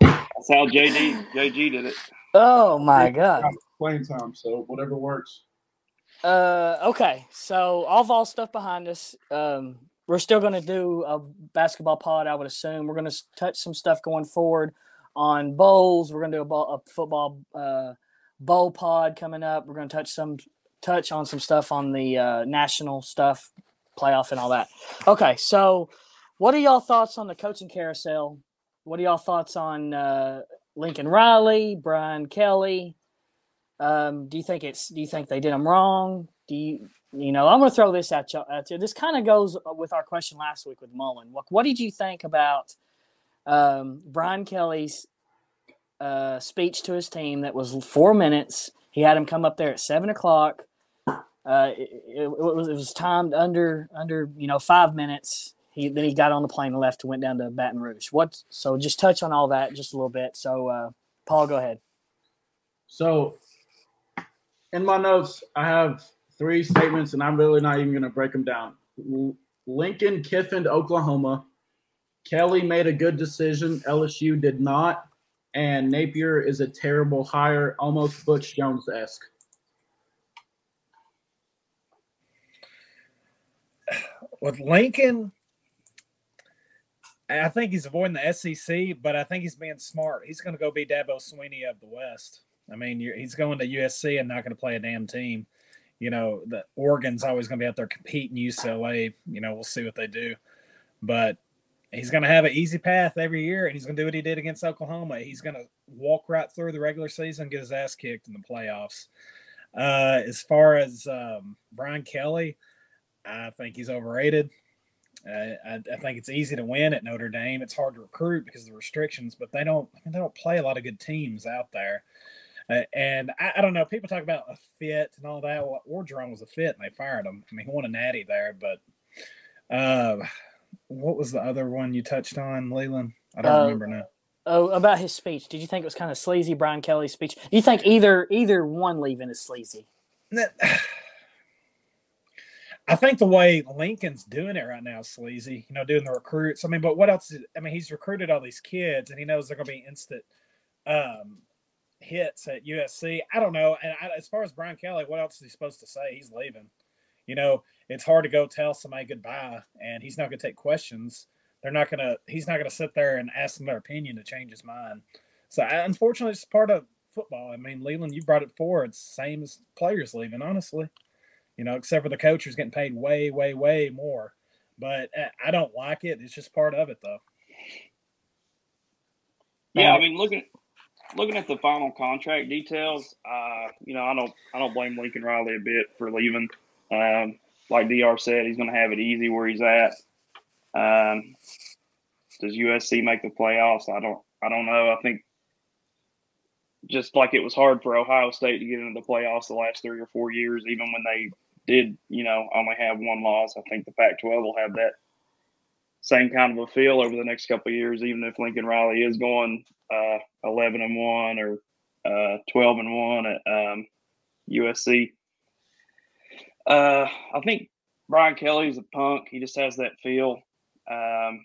That's how JD JG did it. Oh my god. Playing time, so whatever works. Uh, okay, so all Vol stuff behind us. Um, we're still going to do a basketball pod, I would assume. We're going to touch some stuff going forward on bowls. We're going to do a, ball, a football uh, bowl pod coming up. We're going to touch some touch on some stuff on the uh, national stuff, playoff, and all that. Okay, so what are y'all thoughts on the coaching carousel? What are y'all thoughts on uh, Lincoln Riley, Brian Kelly? Um, do you think it's? Do you think they did them wrong? Do you? You know, I'm going to throw this at you. At you. This kind of goes with our question last week with Mullen. What, what did you think about um, Brian Kelly's uh, speech to his team? That was four minutes. He had him come up there at seven o'clock. Uh, it, it, it was it was timed under under you know five minutes. He then he got on the plane and left and went down to Baton Rouge. What? So just touch on all that just a little bit. So uh, Paul, go ahead. So, in my notes, I have three statements, and I'm really not even going to break them down. Lincoln Kiffin Oklahoma. Kelly made a good decision. LSU did not. And Napier is a terrible hire, almost Butch Jones esque. With Lincoln, I think he's avoiding the SEC, but I think he's being smart. He's going to go be Dabo Swinney of the West. I mean, he's going to USC and not going to play a damn team. You know, the Oregon's always going to be out there competing. UCLA, you know, we'll see what they do, but he's going to have an easy path every year, and he's going to do what he did against Oklahoma. He's going to walk right through the regular season, get his ass kicked in the playoffs. Uh, as far as um, Brian Kelly, I think he's overrated. Uh, I, I, think it's easy to win at Notre Dame. It's hard to recruit because of the restrictions, but they don't. They don't play a lot of good teams out there. Uh, and I, I, don't know. People talk about a fit and all that. Well, Orgeron was a fit, and they fired him. I mean, he won a natty there, but uh, what was the other one you touched on, Leland? I don't Uh, remember now. Oh, about his speech. Did you think it was kind of sleazy, Brian Kelly's speech? Do you think either either one leaving is sleazy? I think the way Lincoln's doing it right now is sleazy. You know, doing the recruits. I mean, but what else? Is, I mean, he's recruited all these kids, and he knows they're going to be instant um, hits at USC. I don't know. And I, as far as Brian Kelly, what else is he supposed to say? He's leaving. You know, it's hard to go tell somebody goodbye, and he's not going to take questions. They're not going to. He's not going to sit there and ask them their opinion to change his mind. So, unfortunately, it's part of football. I mean, Leland, you brought it forward. It's same as players leaving, honestly. You know, except for the coach who's getting paid way, way, way more. But uh, I don't like it. It's just part of it, though. Yeah, I mean, looking looking at the final contract details, uh, you know, I don't I don't blame Lincoln Riley a bit for leaving. Um, like Dr. said, he's going to have it easy where he's at. Um, does USC make the playoffs? I don't I don't know. I think just like it was hard for Ohio State to get into the playoffs the last three or four years, even when they did, you know, only have one loss. I think the Pac-12 will have that same kind of a feel over the next couple years, even if Lincoln Riley is going uh, 11 and one or uh, 12 and one at um, USC. Uh, I think Brian Kelly's a punk. He just has that feel. Um,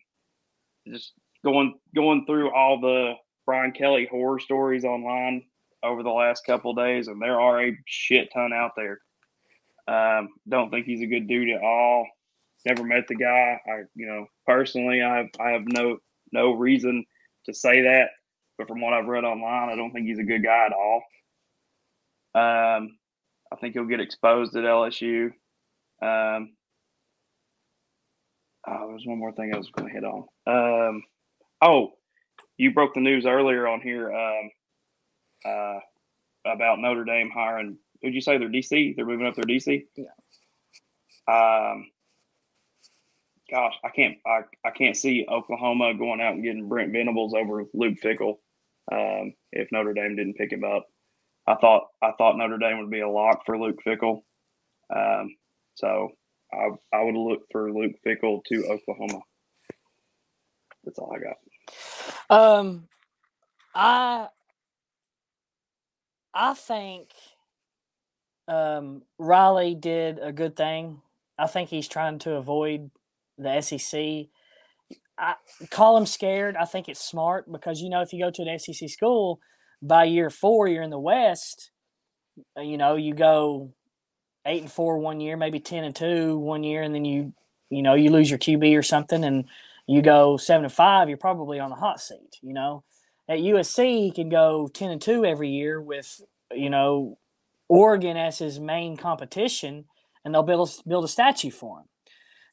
just going going through all the Brian Kelly horror stories online over the last couple days, and there are a shit ton out there. Um, don't think he's a good dude at all. Never met the guy. I, you know, personally, I have, I have no no reason to say that, but from what I've read online, I don't think he's a good guy at all. Um, I think he'll get exposed at LSU. Um, oh, there's one more thing I was going to hit on. Um, oh, you broke the news earlier on here um, uh, about Notre Dame hiring. Who'd you say they're DC? They're moving up their DC. Yeah. Um, gosh, I can't. I, I can't see Oklahoma going out and getting Brent Venables over Luke Fickell um, if Notre Dame didn't pick him up. I thought I thought Notre Dame would be a lock for Luke Fickell, Um, so I I would look for Luke Fickell to Oklahoma. That's all I got. Um, I I think um, Riley did a good thing. I think he's trying to avoid the SEC. I call him scared. I think it's smart because you know if you go to an SEC school by year four, you're in the West. Uh, you know, you go eight and four one year, maybe ten and two one year, and then you you know you lose your QB or something, and you go seven and five, you're probably on the hot seat. You know, at USC he can go ten and two every year with you know Oregon as his main competition, and they'll build build a statue for him.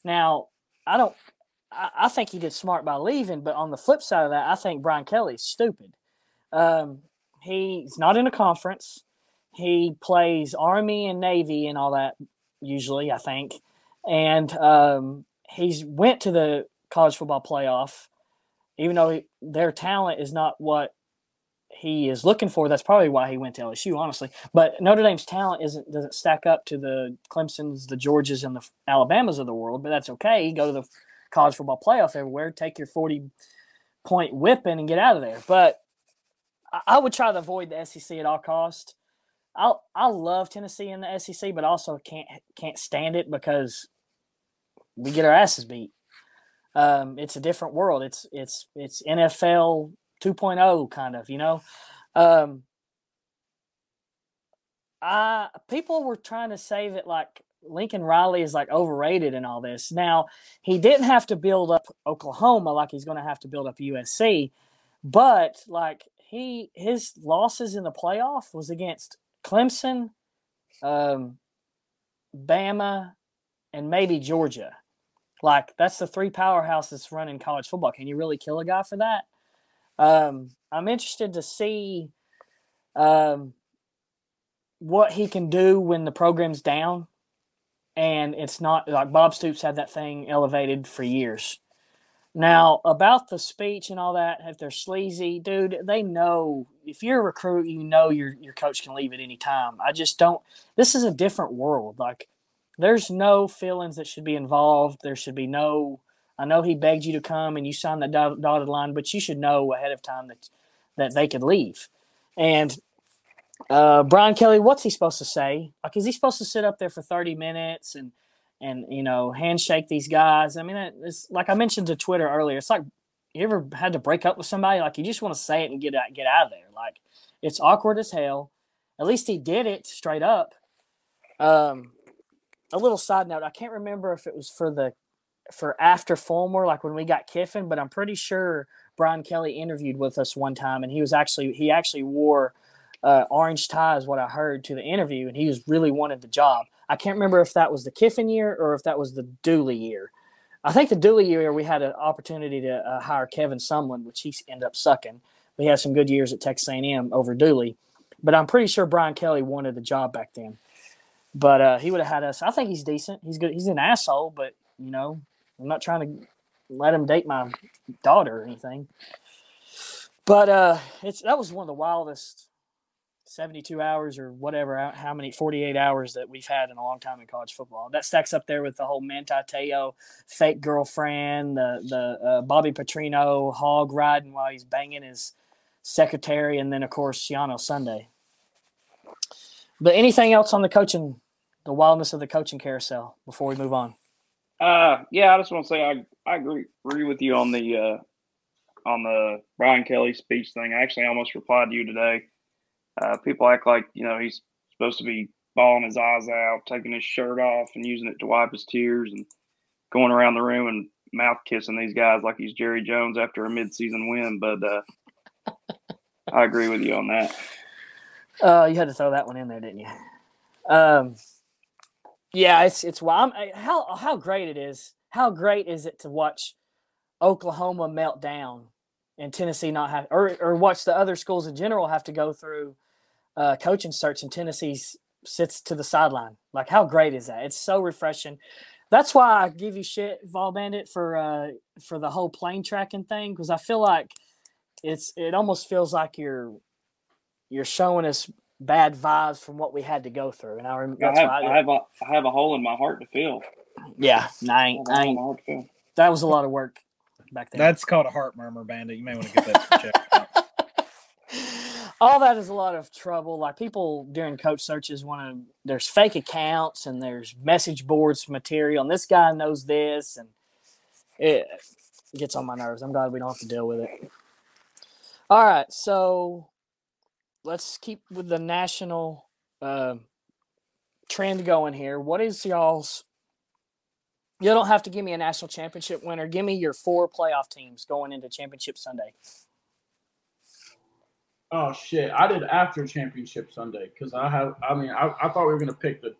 Now, I don't. I, I think he did smart by leaving, but on the flip side of that, I think Brian Kelly's stupid. Um, he's not in a conference. He plays Army and Navy and all that usually, I think, and um, he's went to the college football playoff, even though he, their talent is not what he is looking for. That's probably why he went to LSU, honestly. But Notre Dame's talent isn't doesn't stack up to the Clemson's, the Georges, and the Alabamas of the world. But that's okay. Go to the college football playoff everywhere. Take your forty point whipping and get out of there. But I, I would try to avoid the SEC at all cost. I I love Tennessee in the SEC, but also can't can't stand it because we get our asses beat um, it's a different world. It's it's it's NFL 2.0 kind of, you know. Um, I people were trying to say that like Lincoln Riley is like overrated and all this. Now he didn't have to build up Oklahoma like he's going to have to build up USC, but like he his losses in the playoff was against Clemson, um, Bama, and maybe Georgia. Like that's the three powerhouses running college football. Can you really kill a guy for that? Um, I'm interested to see um, what he can do when the program's down, and it's not like Bob Stoops had that thing elevated for years. Now about the speech and all that, if they're sleazy, dude, they know if you're a recruit, you know your your coach can leave at any time. I just don't. This is a different world. Like there's no feelings that should be involved. There should be no. I know he begged you to come and you signed the dotted line, but you should know ahead of time that that they could leave. And uh, Brian Kelly, what's he supposed to say? Like, is he supposed to sit up there for 30 minutes and and you know handshake these guys. I mean, it's like I mentioned to Twitter earlier. It's like you ever had to break up with somebody, like you just want to say it and get out, get out of there. Like it's awkward as hell. At least he did it straight up. Um, a little side note: I can't remember if it was for the for after Fulmer, like when we got Kiffin, but I'm pretty sure Brian Kelly interviewed with us one time, and he was actually he actually wore uh, orange tie, is what I heard to the interview, and he was really wanted the job. I can't remember if that was the Kiffin year or if that was the Dooley year. I think the Dooley year we had an opportunity to uh, hire Kevin Sumlin, which he ended up sucking. We had some good years at Texas A&M over Dooley, but I'm pretty sure Brian Kelly wanted the job back then. But uh, he would have had us. I think he's decent. He's good. He's an asshole, but you know, I'm not trying to let him date my daughter or anything. But uh, it's that was one of the wildest 72 hours or whatever, how many 48 hours that we've had in a long time in college football. That stacks up there with the whole Manti Te'o fake girlfriend, the the uh, Bobby Petrino hog riding while he's banging his secretary, and then of course Schiano Sunday. But anything else on the coaching, the wildness of the coaching carousel before we move on? Uh, yeah, I just want to say I I agree agree with you on the uh, on the Brian Kelly speech thing. I actually almost replied to you today uh, people act like you know he's supposed to be bawling his eyes out, taking his shirt off, and using it to wipe his tears, and going around the room and mouth kissing these guys like he's Jerry Jones after a midseason win. But uh, I agree with you on that. Uh, you had to throw that one in there, didn't you? Um, yeah, it's it's wild. How how great it is. How great is it to watch Oklahoma melt down and Tennessee not have, or or watch the other schools in general have to go through uh, coaching search, and Tennessee sits to the sideline. Like, how great is that? It's so refreshing. That's why I give you shit, Vol Bandit, for uh, for the whole plane tracking thing because I feel like it's it almost feels like you're you're showing us bad vibes from what we had to go through. And I, remember, I have, I, I, have a I have a hole in my heart to fill. Yeah, I ain't, I ain't, that was a lot of work back then. That's called a heart murmur bandit. You may want to get that checked out. All that is a lot of trouble. Like people during coach searches want to. There's fake accounts and there's message boards material, and this guy knows this, and it gets on my nerves. I'm glad we don't have to deal with it. All right, so let's keep with the national uh, trend going here. What is y'all's you don't have to give me a national championship winner. Give me your four playoff teams going into championship Sunday. Oh shit! I did after championship Sunday because I have. I mean, I, I thought we were gonna pick the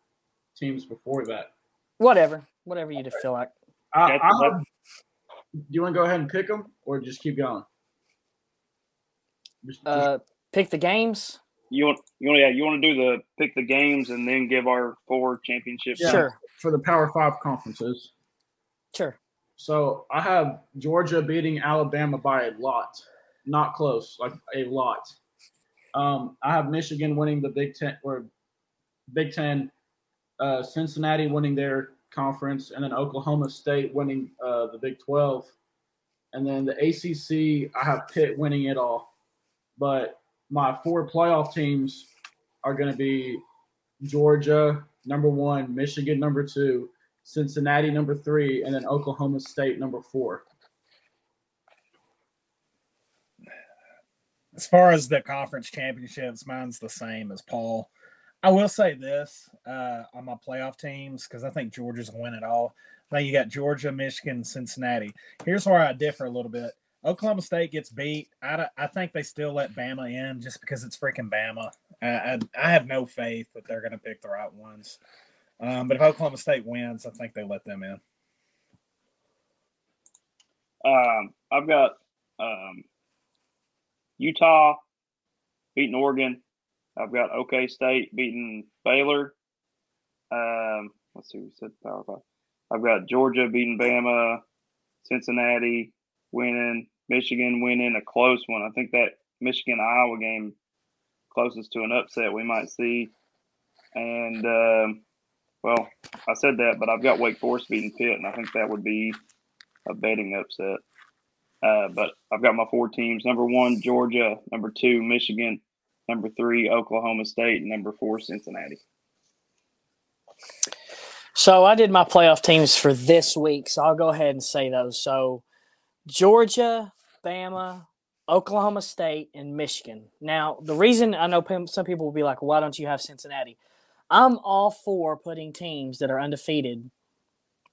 teams before that. Whatever, whatever you just feel like. I, I have, do you want to go ahead and pick them, or just keep going? Just, uh, just... pick the games. You want you want yeah you want to do the pick the games and then give our four championships. Yeah, sure. For the Power Five conferences. Sure. So I have Georgia beating Alabama by a lot, not close, like a lot. Um, I have Michigan winning the Big Ten or Big Ten, uh, Cincinnati winning their conference, and then Oklahoma State winning uh, the Big Twelve, and then the ACC. I have Pitt winning it all, but my four playoff teams are going to be Georgia number one, Michigan number two, Cincinnati number three, and then Oklahoma State number four. As far as the conference championships, mine's the same as Paul. I will say this uh, on my playoff teams because I think Georgia's going to win it all. Now you got Georgia, Michigan, Cincinnati. Here's where I differ a little bit. Oklahoma State gets beat. I, I think they still let Bama in just because it's freaking Bama. I, I, I have no faith that they're going to pick the right ones. Um, but if Oklahoma State wins, I think they let them in. Um, I've got um, Utah beating Oregon. I've got OK State beating Baylor. Um, let's see, we said Power Five. I've got Georgia beating Bama, Cincinnati winning, Michigan went in a close one. I think that Michigan Iowa game closest to an upset we might see. And um, well, I said that, but I've got Wake Forest beating Pitt, and I think that would be a betting upset. Uh, but I've got my four teams: number one, Georgia; number two, Michigan; number three, Oklahoma State; and number four, Cincinnati. So I did my playoff teams for this week, so I'll go ahead and say those. So Georgia, Bama, Oklahoma State, and Michigan. Now, the reason I know some people will be like, why don't you have Cincinnati? I'm all for putting teams that are undefeated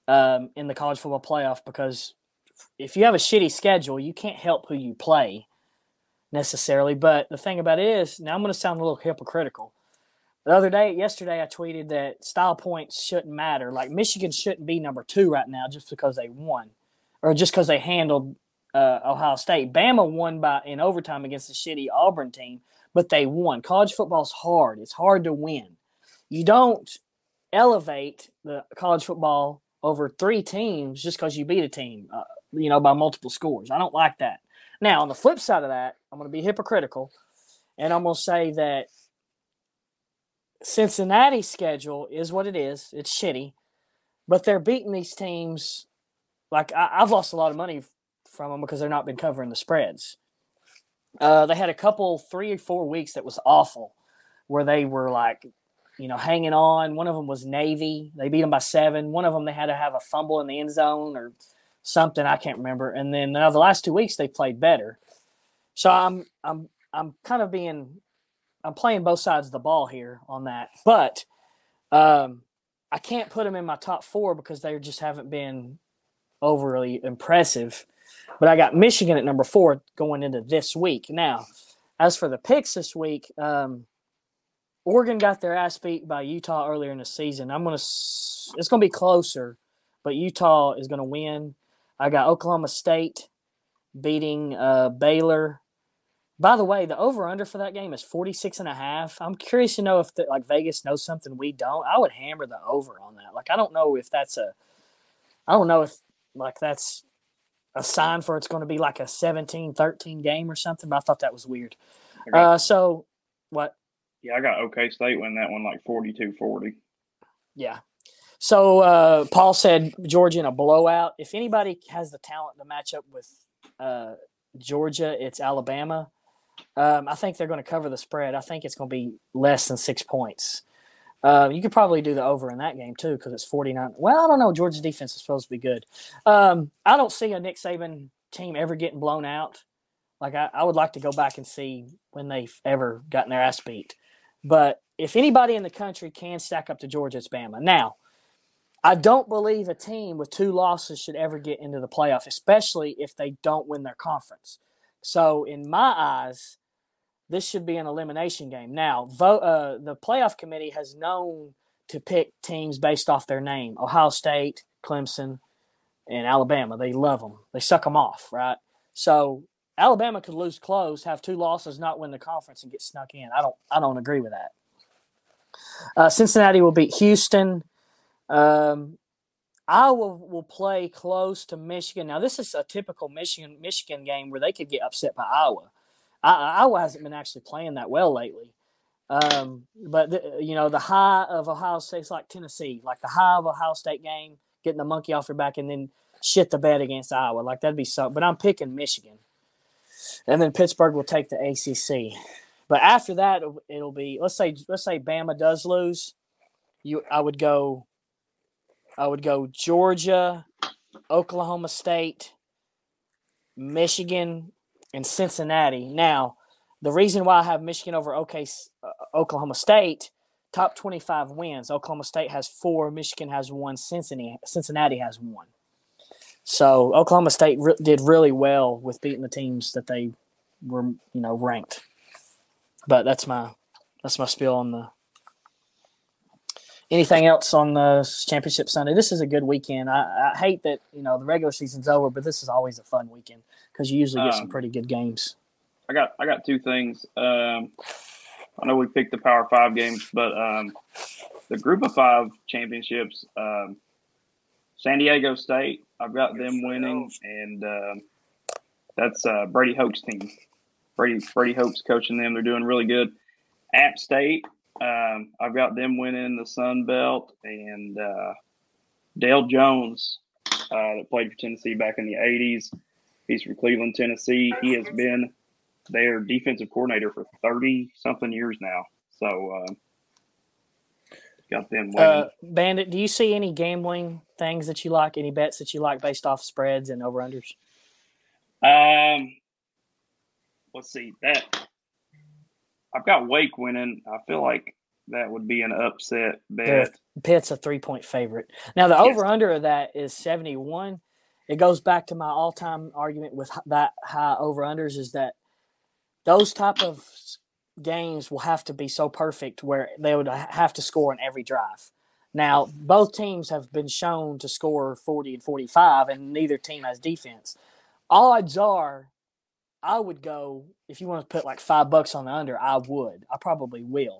um, in the college football playoff because if you have a shitty schedule, you can't help who you play necessarily. But the thing about it is, now I'm going to sound a little hypocritical. The other day, yesterday, I tweeted that style points shouldn't matter. Like Michigan shouldn't be number two right now just because they won, or just because they handled uh, Ohio State. Bama won by in overtime against the shitty Auburn team, but they won. College football's hard. It's hard to win. You don't elevate the college football over three teams just because you beat a team, uh, you know, by multiple scores. I don't like that. Now, on the flip side of that, I'm going to be hypocritical, and I'm going to say that Cincinnati's schedule is what it is. It's shitty, but they're beating these teams. Like I, have lost a lot of money from them because they're not been covering the spreads. Uh, they had a couple, three or four weeks that was awful, where they were like, you know, hanging on. One of them was Navy. They beat them by seven. One of them they had to have a fumble in the end zone or something. I can't remember. And then now the last two weeks they played better. So I'm I'm I'm kind of being I'm playing both sides of the ball here on that, but um, I can't put them in my top four because they just haven't been overly impressive. But I got Michigan at number four going into this week. Now, as for the picks this week, um, Oregon got their ass beat by Utah earlier in the season. I'm gonna it's gonna be closer, but Utah is gonna win. I got Oklahoma State beating uh, Baylor by the way, the over under for that game is 46 and a half. I'm curious to know if the, like Vegas knows something we don't. I would hammer the over on that. Like I don't know if that's a I don't know if like that's a sign for it's going to be like a 17-13 game or something, but I thought that was weird. Got, uh so what? Yeah, I got OK State win that one like 42-40. Yeah. So uh, Paul said Georgia in a blowout. If anybody has the talent to match up with uh, Georgia, it's Alabama. Um, I think they're going to cover the spread. I think it's going to be less than six points. Uh, you could probably do the over in that game too because it's 49. Well, I don't know. Georgia's defense is supposed to be good. Um, I don't see a Nick Saban team ever getting blown out. Like, I, I would like to go back and see when they've ever gotten their ass beat. But if anybody in the country can stack up to Georgia, it's Bama. Now, I don't believe a team with two losses should ever get into the playoff, especially if they don't win their conference. So, in my eyes, this should be an elimination game. Now, vote, uh, the playoff committee has known to pick teams based off their name Ohio State, Clemson, and Alabama. They love them, they suck them off, right? So, Alabama could lose close, have two losses, not win the conference, and get snuck in. I don't, I don't agree with that. Uh, Cincinnati will beat Houston. Um, Iowa will play close to Michigan. Now, this is a typical Michigan Michigan game where they could get upset by Iowa. Iowa hasn't been actually playing that well lately. Um, but the, you know, the high of Ohio State's like Tennessee, like the high of Ohio State game, getting the monkey off your back, and then shit the bed against Iowa. Like that'd be so. But I'm picking Michigan, and then Pittsburgh will take the ACC. But after that, it'll be let's say let's say Bama does lose, you I would go I would go Georgia, Oklahoma State, Michigan, and Cincinnati. Now, the reason why I have Michigan over OK, uh, Oklahoma State, top 25 wins. Oklahoma State has four, Michigan has one, Cincinnati, Cincinnati has one. So Oklahoma State re- did really well with beating the teams that they were, you know, ranked. But that's my that's my spiel on the anything else on the championship Sunday? This is a good weekend. I, I, hate that you know the regular season's over, but this is always a fun weekend because you usually get um, some pretty good games. I got I got two things. Um, I know we picked the Power Five games, but um, the Group of Five championships, um, San Diego State, I've got them winning, and uh, that's uh, Brady Hoke's team. Brady Brady Hoke's coaching them. They're doing really good. App State, um, I've got them winning the Sun Belt, and uh, Dale Jones, uh, that played for Tennessee back in the '80s. He's from Cleveland, Tennessee. He has been their defensive coordinator for 30 something years now. So uh, got them. Uh, Bandit, do you see any gambling things that you like? Any bets that you like based off spreads and over unders? Um, let's see that. I've got Wake winning. I feel like that would be an upset They're- bet. Pitt's a three point favorite. Now the Yes. over under of that is seventy one. It goes back to my all time argument with that high over unders is that those type of games will have to be so perfect where they would have to score in every drive. Now both teams have been shown to score forty and forty five, and neither team has defense. Odds are, I would go if you want to put like five bucks on the under. I would. I probably will.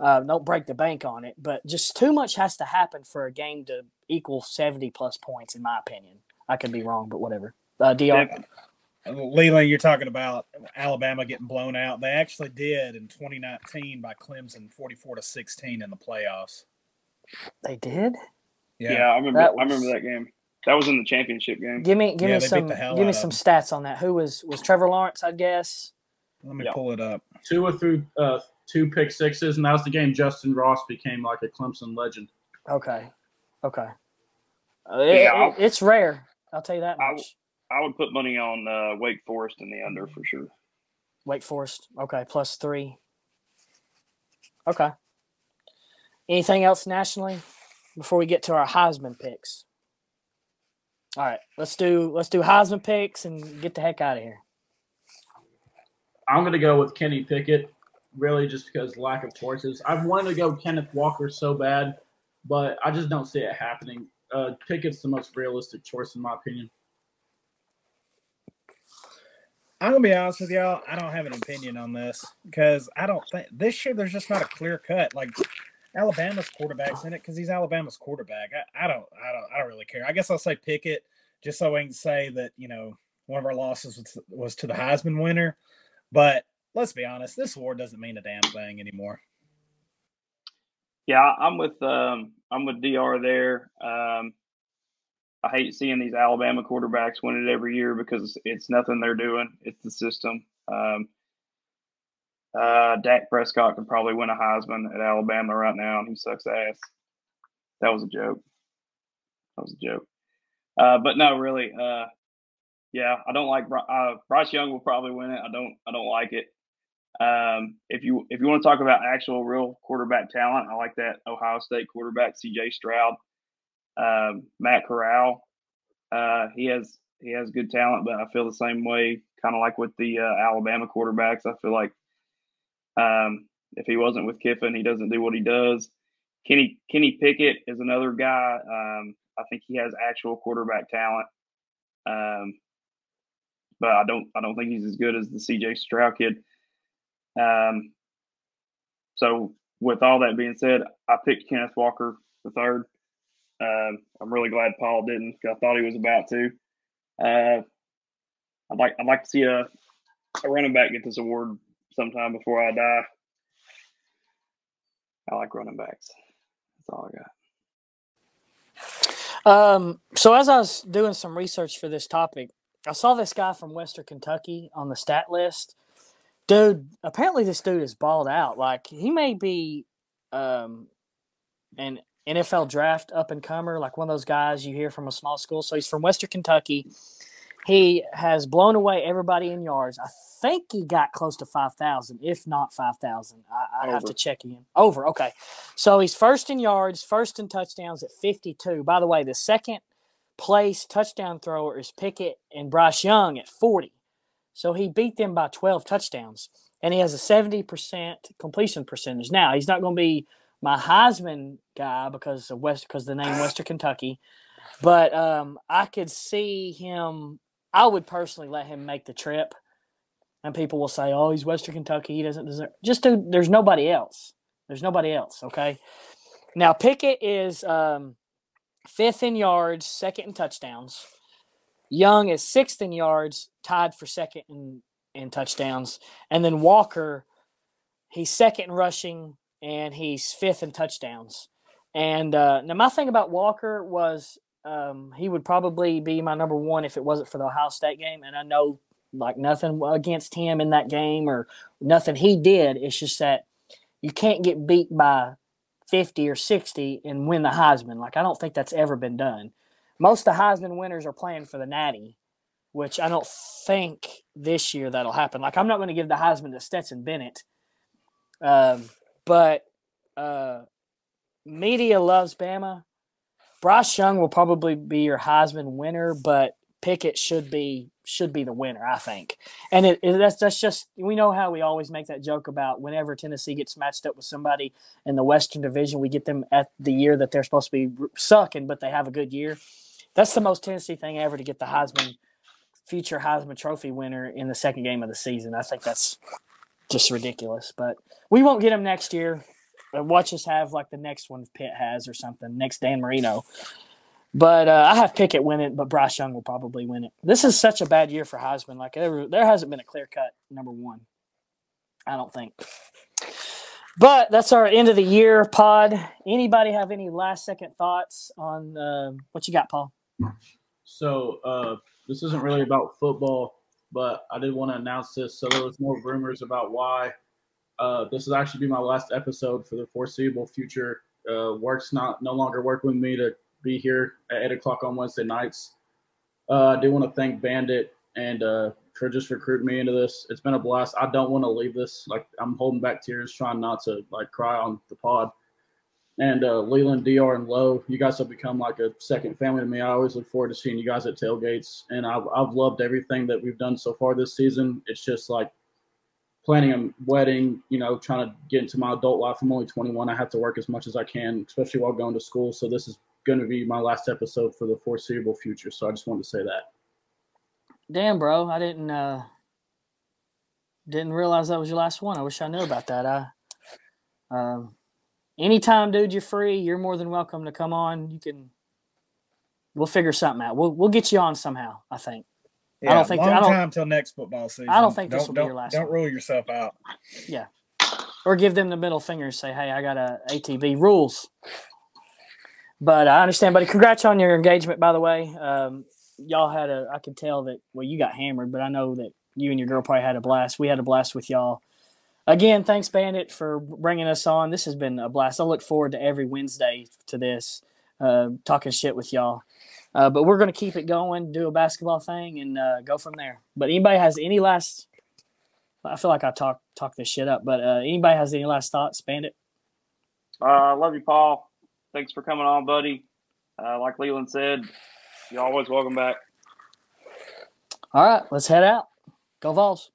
Uh, don't break the bank on it, but just too much has to happen for a game to equal 70 plus points, in my opinion. I could be wrong, but whatever. Uh, DR, Def- Leland, you're talking about Alabama getting blown out. They actually did in 2019 by Clemson, 44 to 16 in the playoffs. they did. yeah. I remember. that I remember that game. That was in the championship game. Give me, give Yeah, me some, give me some them. stats on that. Who was was Trevor Lawrence? I guess. Let me Yeah. pull it up. Two or through uh, two pick sixes, and that was the game Justyn Ross became like a Clemson legend. Okay, okay. Uh, it- Yeah, I'll- it- it's rare. I'll tell you that I- much. I would put money on uh, Wake Forest in the under for sure. Wake Forest. Okay, plus three. Okay. Anything else nationally before we get to our Heisman picks? All right, let's do let's do Heisman picks and get the heck out of here. I'm going to go with Kenny Pickett, really just because lack of choices. I've wanted to go Kenneth Walker so bad, but I just don't see it happening. Uh, Pickett's the most realistic choice in my opinion. I'm gonna be honest with y'all. I don't have an opinion on this because I don't think this year there's just not a clear cut. Like Alabama's quarterback's in it because he's Alabama's quarterback. I, I don't, I don't, I don't really care. I guess I'll say Pickett just so we can say that you know one of our losses was, was to the Heisman winner. But let's be honest, this award doesn't mean a damn thing anymore. Yeah, I- I'm with um, I'm with Dr. There. Um, I hate seeing these Alabama quarterbacks win it every year because it's nothing they're doing; it's the system. Um, uh, Dak Prescott could probably win a Heisman at Alabama right now, and he sucks ass. That was a joke. That was a joke. Uh, but no, really, uh, yeah, I don't like uh, Bryce Young will probably win it. I don't, I don't like it. Um, if you if you want to talk about actual real quarterback talent, I like that Ohio State quarterback C.J. Stroud, um, Matt Corral. Uh, he has he has good talent, but I feel the same way, kind of like with the uh, Alabama quarterbacks. I feel like um, if he wasn't with Kiffin, he doesn't do what he does. Kenny Kenny Pickett is another guy. Um, I think he has actual quarterback talent, um, but I don't I don't think he's as good as the C.J. Stroud kid. Um, so with all that being said, I picked Kenneth Walker the third. Um, I'm really glad Paul didn't. I thought he was about to. Uh, I'd like I'd like to see a, a running back get this award sometime before I die. I like running backs. That's all I got. Um, so as I was doing some research for this topic, I saw this guy from Western Kentucky on the stat list. Dude, apparently this dude is balled out. Like he may be um an NFL draft up and comer, like one of those guys you hear from a small school. So he's from Western Kentucky. He has blown away everybody in yards. I think he got close to 5,000, if not 5,000. I, I have to check again. Over. Okay. So he's first in yards, first in touchdowns at 52. By the way, the second place touchdown thrower is Pickett and Bryce Young at 40. So he beat them by 12 touchdowns. And he has a 70% completion percentage. Now, he's not going to be my Heisman guy because of West because the name Western Kentucky. But um, I could see him. I would personally let him make the trip, and people will say, "Oh, he's Western Kentucky. He doesn't deserve." Just to, there's nobody else. There's nobody else. Okay. Now Pickett is um, fifth in yards, second in touchdowns. Young is sixth in yards, tied for second in, in touchdowns, and then Walker, he's second in rushing, and he's fifth in touchdowns. And uh, now my thing about Walker was um, he would probably be my number one if it wasn't for the Ohio State game. And I know like nothing against him in that game or nothing he did. It's just that you can't get beat by 50 or 60 and win the Heisman. Like, I don't think that's ever been done. Most of the Heisman winners are playing for the Natty, which I don't think this year that'll happen. Like, I'm not going to give the Heisman to Stetson Bennett. Um, but uh, media loves Bama. Bryce Young will probably be your Heisman winner, but Pickett should be should be the winner, I think. And it, it, that's that's just we know how we always make that joke about whenever Tennessee gets matched up with somebody in the Western Division, we get them at the year that they're supposed to be sucking, but they have a good year. That's the most Tennessee thing ever to get the Heisman future Heisman Trophy winner in the second game of the season. I think that's just ridiculous, but we won't get him next year. Watch us have like the next one Pitt has or something next Dan Marino. But uh, I have Pickett win it, but Bryce Young will probably win it. This is such a bad year for Heisman. Like there, there hasn't been a clear cut number one. I don't think. But that's our end of the year pod. Anybody have any last second thoughts on uh, what you got, Paul? So uh, this isn't really about football, but I did want to announce this. So there was more rumors about why uh, this will actually be my last episode for the foreseeable future. Uh, work's not no longer working with me to be here at eight o'clock on Wednesday nights. Uh, I do want to thank Bandit and uh, for just recruiting me into this. It's been a blast. I don't want to leave this. Like I'm holding back tears, trying not to like cry on the pod. And uh, Leland, Dr, and Lowe, you guys have become like a second family to me. I always look forward to seeing you guys at tailgates, and I've I've loved everything that we've done so far this season. It's just like planning a wedding, you know, trying to get into my adult life. I'm only 21. I have to work as much as I can, especially while going to school. So this is going to be my last episode for the foreseeable future. So I just wanted to say that. Damn, bro, I didn't uh didn't realize that was your last one. I wish I knew about that. I um anytime, dude, you're free. You're more than welcome to come on. You can. We'll figure something out. We'll we'll get you on somehow. I think. Yeah, I don't think long I don't, time till next football season. I don't think this don't, will be your last. Don't one. rule yourself out. Yeah, or give them the middle finger and say, "Hey, I got a ATV rules." But I understand, buddy. Congrats on your engagement, by the way. Um, y'all had a. I could tell that. Well, you got hammered, but I know that you and your girl probably had a blast. We had a blast with y'all. Again, thanks, Bandit, for bringing us on. This has been a blast. I look forward to every Wednesday to this, uh, talking shit with y'all. Uh, but we're going to keep it going, do a basketball thing, and uh, go from there. But anybody has any last? I feel like I talk talk this shit up, but uh, anybody has any last thoughts, Bandit? I uh, love you, Paul thanks for coming on, buddy. Uh, like Leland said, you're always welcome back. All right, let's head out. Go Vols.